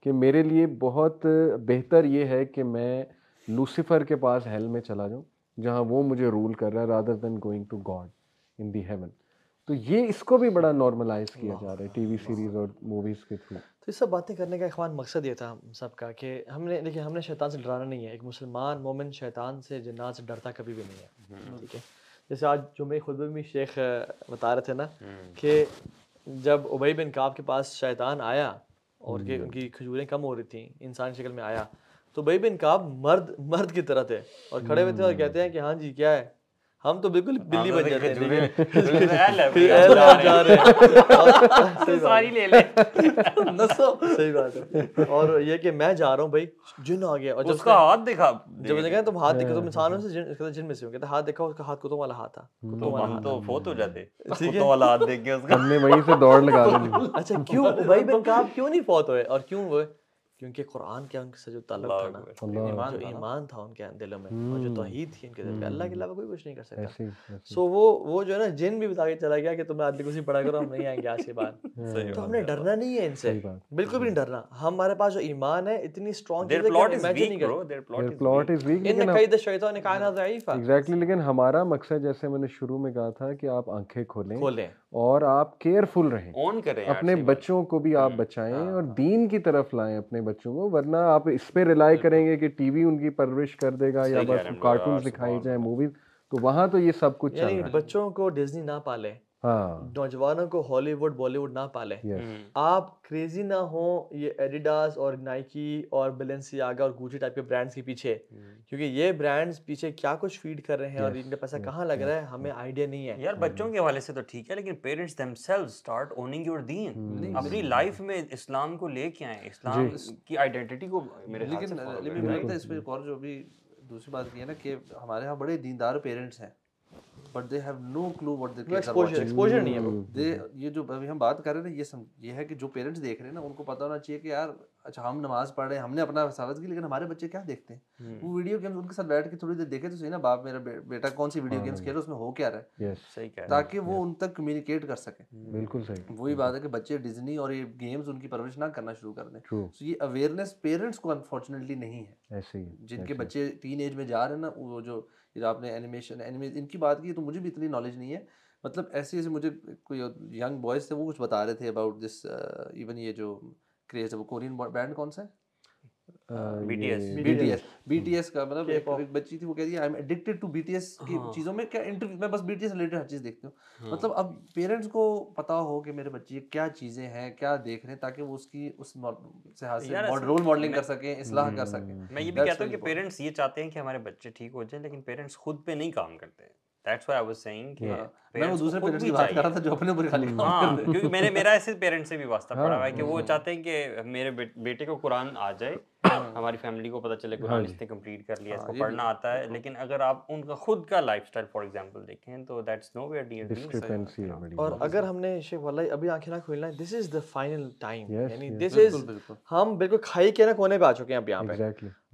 کہ میرے لیے بہت بہتر یہ ہے کہ میں لوسیفر کے پاس ہیل میں چلا جاؤں، جہاں وہ مجھے رول کر رہا ہے rather than going to God in the heaven تو یہ اس کو بھی بڑا نارملائز کیا جا رہا ہے ٹی وی سیریز اور موویز کے تھرو تو یہ سب باتیں کرنے کا اخوان مقصد یہ تھا ہم سب کا کہ ہم نے دیکھیے ہم نے شیطان سے ڈرانا نہیں ہے ایک مسلمان مومن شیطان سے جنات سے ڈرتا کبھی بھی نہیں ہے۔ ٹھیک ہے؟ جیسے آج جمعہ خطبے میں شیخ بتا رہے تھے نا کہ جب ابئی بن کعب کے پاس شیطان آیا اور کہ ان کی کھجوریں کم ہو رہی تھیں انسان شکل میں آیا تو ابئی بن کعب مرد مرد کی طرح تھے اور کھڑے ہوئے تھے اور کہتے ہیں کہ ہاں جی کیا ہے؟ ہم تو بالکل بلی بن جاتے ہیں ساری لے لے صحیح بات ہے۔ اور یہ کہ میں جا رہا ہوں بھائی جن آ گیا اور جب اس کا ہاتھ دکھا۔ جب میں نے کہا تم ہاتھ دیکھو تم انسانوں سے جن کہتا جن میں سے ہوں کہتا ہاتھ دیکھا اس کا ہاتھ کتوں والا ہاتھ تھا؟ تو ہم تو فوت ہو جاتے۔ کتوں والا ہاتھ دیکھ کے اس کا؟ ہم نے وہیں سے دوڑ لگا دینی اچھا کیوں؟ ابئی بن کیوں نہیں فوت ہوئے؟ اور کیوں ہوئے کیونکہ قرآن کے ان سے جو تعلق تھا نا جو ایمان تھا ان کے دلوں میں اور جو توحید تھی ان کے دل میں۔ اللہ کے علاوہ کوئی کچھ نہیں کر سکتا۔ سو وہ وہ جو ہے نا جن بھی بتا کے چلا گیا کہ تمہیں آدمی کسی پڑھا کرو ہم نہیں آئیں گے آج کے بعد تو ہم نے ڈرنا نہیں ہے ان سے۔ بالکل بھی نہیں ڈرنا۔ ہمارے پاس جو ایمان ہے اتنی اسٹرانگ ان قید کائنات ضعیفہ ایگزیکٹلی لیکن ہمارا مقصد جیسے میں نے شروع میں کہا تھا کہ آپ آنکھیں کھولیں۔ کھولیں۔ اور آپ کیئرفل رہیں۔ اون کریں اپنے بچوں کو بھی آپ بچائیں اور دین کی طرف لائیں اپنے بچوں کو ورنہ آپ اس پہ ریلائی کریں گے کہ ٹی وی ان کی پرورش کر دے گا یا بس کارٹونز دکھائی جائیں موویز تو وہاں تو یہ سب کچھ یعنی بچوں کو ڈزنی نہ پالے ہاں۔ نوجوانوں کو ہالی ووڈ بالی ووڈ نہ پالیں۔ یس آپ کریزی نہ ہوں یہ ایڈیڈاس اور نائکی اور بیلنسیاگا اور گوچی ٹائپ کے برانڈس کے پیچھے۔ کیونکہ یہ برانڈس پیچھے کیا کچھ فیڈ کر رہے ہیں اور ان کا پیسہ کہاں لگ رہا ہے ہمیں آئیڈیا نہیں ہے۔ یار بچوں کے حوالے سے تو ٹھیک ہے لیکن parents themselves start owning your دین اپنی لائف میں اسلام کو لے کے آئیں۔ اسلام کی آئیڈینٹی کو میرے خیال سے لیکن لیکن اس پہ ایک اور جو ابھی دوسری بات یہ ہے نا کہ ہمارے یہاں بڑے دیندار پیرنٹس ہیں۔ But they have no clue what they exposure نہیں ہے دے یہ جو ابھی ہم بات کر رہے ہیں یہ سم یہ ہے کہ جو پیرنٹس دیکھ رہے ہیں نا ان کو پتا ہونا چاہیے کہ یار اچھا ہم نماز پڑھ رہے ہیں ہم نے اپنا ثابت کی لیکن ہمارے بچے کیا دیکھتے ہیں وہ ویڈیو گیمز ان کے ساتھ بیٹھ کے تھوڑی دیر دیکھے تو صحیح نا باپ میرا بیٹا کون سی ویڈیو گیمز کھیل اس میں ہو کیا رہا ہے صحیح کہہ تاکہ وہ ان تک کمیونیکیٹ کر سکیں بالکل صحیح وہی بات ہے کہ بچے ڈزنی اور یہ گیمز ان کی پرورش نہ کرنا شروع کر دیں سو یہ اویئرنیس پیرنٹس کو انفارچونیٹلی نہیں ہے جن کے بچے تین ایج میں جا رہے ہیں نا وہ جو یہ آپ نے اینیمیشن ان کی بات کی تو مجھے بھی اتنی نالج نہیں ہے۔ مطلب ایسے ایسے مجھے کوئی ینگ بوائز تھے وہ کچھ بتا رہے تھے اباؤٹ دس ایون یہ جو کریز ہے وہ کورین بینڈ کون سا ہے B T S B T S B T S کا مطلب ایک بچی تھی وہ کہہ رہی ہے I am addicted to B T S کی چیزوں میں کیا انٹرویو میں بس بی ٹی ایس ریلیٹڈ ہر چیز دیکھتی ہوں۔ مطلب اب پیرنٹس کو پتا ہو کہ میرے بچے کیا چیزیں ہیں کیا دیکھ رہے ہیں تاکہ وہ اس کی اس لحاظ سے رول ماڈلنگ کر سکیں اصلاح کر سکیں۔ میں یہ بھی کہتا ہوں کہ پیرنٹس یہ چاہتے ہیں کہ ہمارے بچے ٹھیک ہو جائیں لیکن پیرنٹس خود پہ نہیں کام کرتے۔ That's why I was seeing کہ میں وہ دوسرے پیرنٹس کی بات کر رہا تھا جو اپنے اوپر خالی کام ہاں کیونکہ میں نے میرا ایسے پیرنٹ سے بھی واسطہ پڑا ہوا ہے کہ وہ چاہتے ہیں کہ میرے بیٹے کو قرآن آ جائے۔ ہماری فیملی کو پتہ چلے قرآن اس نے کمپلیٹ کر لیا اس کو پڑھنا آتا ہے لیکن اگر آپ ان کا خود کا لائف اسٹائل فار ایگزامپل دیکھیں تو دیٹس نو ویئر ڈیئر ہے۔ اور اگر ہم نے شیخ واللہ ابھی آنکھیں نہ کھولنا ہے this is the final time یعنی. دس از ہم بالکل کھائی کے نا کونے پہ آ چکے ہیں اب یہاں پہ۔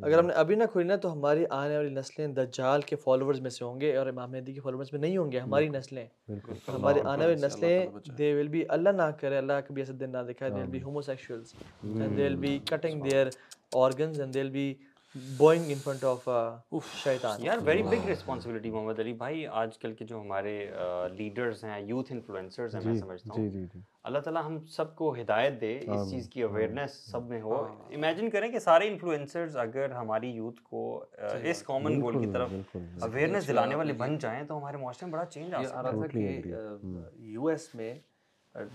اگر ہم نے ابھی نہ کھولنا تو ہماری آنے والی نسلیں دجال کے فالوورز میں سے ہوں گے اور امام مہدی کے فالوورز میں نہیں ہوں گے ہماری نسلیں۔ ہماری آنے والی نسلیں دے ول بی اللہ نہ کرے اللہ کبھی ایسا دن نہ دکھائے they will be homosexuals and they will be cutting their organs and they be bowing in front of شیطان یار very big responsibility Muhammad Ali بھائی آج کل کے جو ہمارے لیڈرز ہیں یوتھ انفلوئنسرز ہیں میں سمجھتا ہوں اللہ تعالیٰ ہم سب کو ہدایت دے اس چیز کی اویئرنیس سب میں ہو امیجن کریں کہ سارے انفلوئنسرز اگر ہماری یوتھ کو اس کامن گول کی طرف اویئرنیس دلانے والے بن جائیں تو ہمارے معاشرے میں بڑا چینج آ یہ سکتا آ رہا تھا کہ یو ایس میں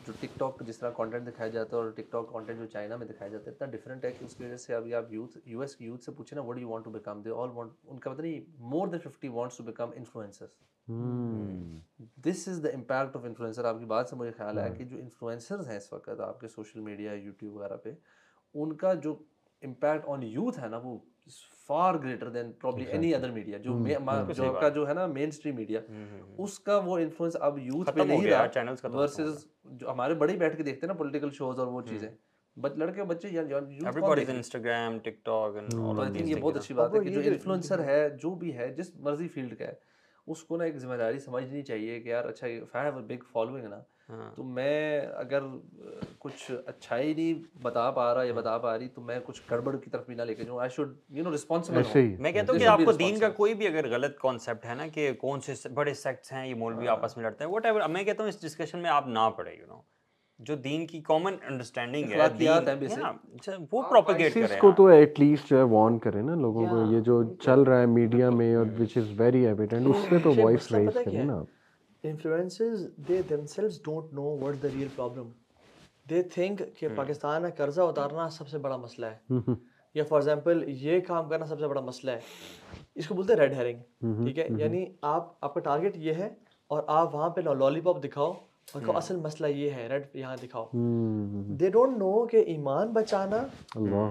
جو ٹک ٹاک جس طرح کانٹینٹ دکھایا جاتا ہے اور ٹک ٹاک کانٹینٹ جو چائنا میں دکھایا جاتا ہے اتنا ڈفرینٹ ہے کہ اس کی وجہ سے ابھی آپ یوتھ یو ایس کی یوتھ سے پوچھیں نا what you want to become they all want ان کا پتہ نہیں more than fifty wants to become influencers this is the impact of influencer آپ کی بات سے مجھے خیال آیا کہ جو انفلوئنسرز ہیں اس وقت آپ کے سوشل میڈیا یوٹیوب وغیرہ پہ ان کا جو امپیکٹ آن یوتھ ہے نا وہ far greater than probably any other media جو جو کا جو ہے نا مین اسٹریم میڈیا اس کا وہ انفلوئنس اب یوتھ پہ نہیں رہا چینلز کا ورسز جو ہمارے بڑے بیٹھ کے دیکھتے ہیں نا پولیٹیکل شوز اور وہ چیزیں لڑکے بچے انسٹاگرام ٹک ٹاک یہ بہت اچھی بات ہے کہ جو انفلوئنسر ہے جو بھی ہے جس مرضی فیلڈ کا ہے اس کو نا ایک ذمہ داری سمجھنی چاہیے کہ یار اچھا ہیو اے بگ فالوئنگ نا۔ تو میں اگر کچھ اچھائی نہیں بتا پا رہا یا بتا پا رہی تو میں کچھ گڑبڑ کی طرف بھی نہ لے کے جاؤں۔ I should you know responsible میں کہتا ہوں کہ آپ کو دین کا کوئی بھی اگر غلط کانسیپٹ ہے نا کہ کون سے بڑے سیکٹس ہیں یہ مولوی آپس میں لڑتے ہیں وٹ ایور میں کہتا ہوں اس ڈسکشن میں آپ نہ پڑھے یو نو جو دین کی کامن انڈرسٹینڈنگ ہے وہ پروپیگیٹ کریں اس کو تو ایٹ لیسٹ جو ہے وارن کریں نا لوگوں کو یہ جو چل رہا ہے میڈیا میں اور وچ از ویری ایویڈنٹ اس پہ تو وائس ریز کریں نا influences they themselves don't know what the real problem they think کہ پاکستان میں قرضہ اتارنا سب سے بڑا مسئلہ ہے۔ یا فار ایگزامپل یہ کام کرنا سب سے بڑا مسئلہ ہے۔ اس کو بولتے ہیں ریڈ ہیرنگ ٹھیک ہے؟ یعنی آپ آپ کا ٹارگیٹ یہ ہے اور آپ وہاں پہ لالی پاپ دکھاؤ۔ اور کو اصل مسئلہ یہ ہے ریڈ یہاں دکھاؤ۔ دے ڈونٹ نو کہ ایمان بچانا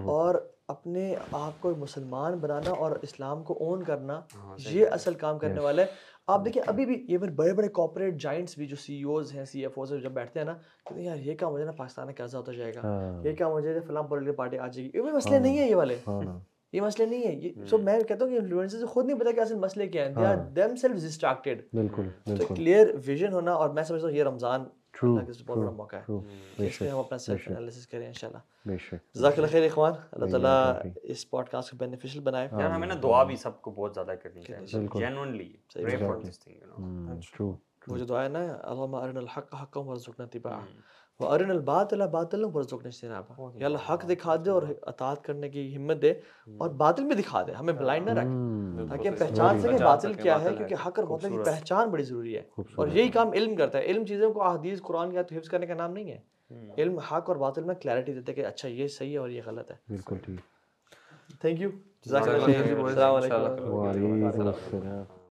اور اپنے آپ کو مسلمان بنانا اور اسلام کو اون کرنا یہ اصل کام کرنے والا ہے۔ آپ دیکھیں ابھی بھی ایون بڑے بڑے کارپوریٹ جائنٹس بھی جو سی اوز ہیں سی ایف اوز جب بیٹھتے ہیں نا کہتے ہیں یار یہ کام مجھے نا پاکستان میں قرضہ ہوتا جائے گا؟ یہ کام مجھے فلاں پولیٹیکل پارٹی آ جائے گی۔ یہ مسئلے نہیں ہے یہ والے۔ یہ مسئلے نہیں ہے یہ سو میں کہتا ہوں کہ انفلوئنسر خود نہیں پتا کہ اصل مسئلے کیا ہیں۔ They are themself distracted بالکل تو کلیئر ویژن ہونا اور میں سمجھتا ہوں یہ رمضان اللہ کے بہت بڑا موقع ہے۔ اس میں ہم اپنا سیلف انالیسس کریں انشاءاللہ۔ بے شک جزاک اللہ خیر اخوان اللہ تعالیٰ اس پوڈ کاسٹ کو بینیفیشل بنائے۔ یار ہمیں نا دعا بھی سب کو بہت زیادہ کرنی چاہیے۔ Genuinely pray for this thing you know true وہ جو دعا ہے نا اللہم ارنا الحق حقا ورزقنا اتباعہ۔ و ارنا الباطل باطلا ورزقنا اجتنابہ یا اللہ حق دکھا دے اور اطاعت کرنے کی ہمت دے اور باطل بھی دکھا دے۔ ہمیں بلائنڈ نہ رکھ۔ تاکہ ہم پہچان سکیں باطل کیا ہے کیونکہ حق اور باطل کی پہچان بڑی ضروری ہے۔ اور یہی کام علم کرتا ہے۔ علم چیزوں کو احادیث قرآن کی حفظ کرنے کا نام نہیں ہے۔ علم حق اور باطل میں کلیئرٹی دیتے کہ اچھا یہ صحیح ہے اور یہ غلط ہے۔ بالکل ٹھیک۔ تھینک یو جزاک اللہ السلام علیکم۔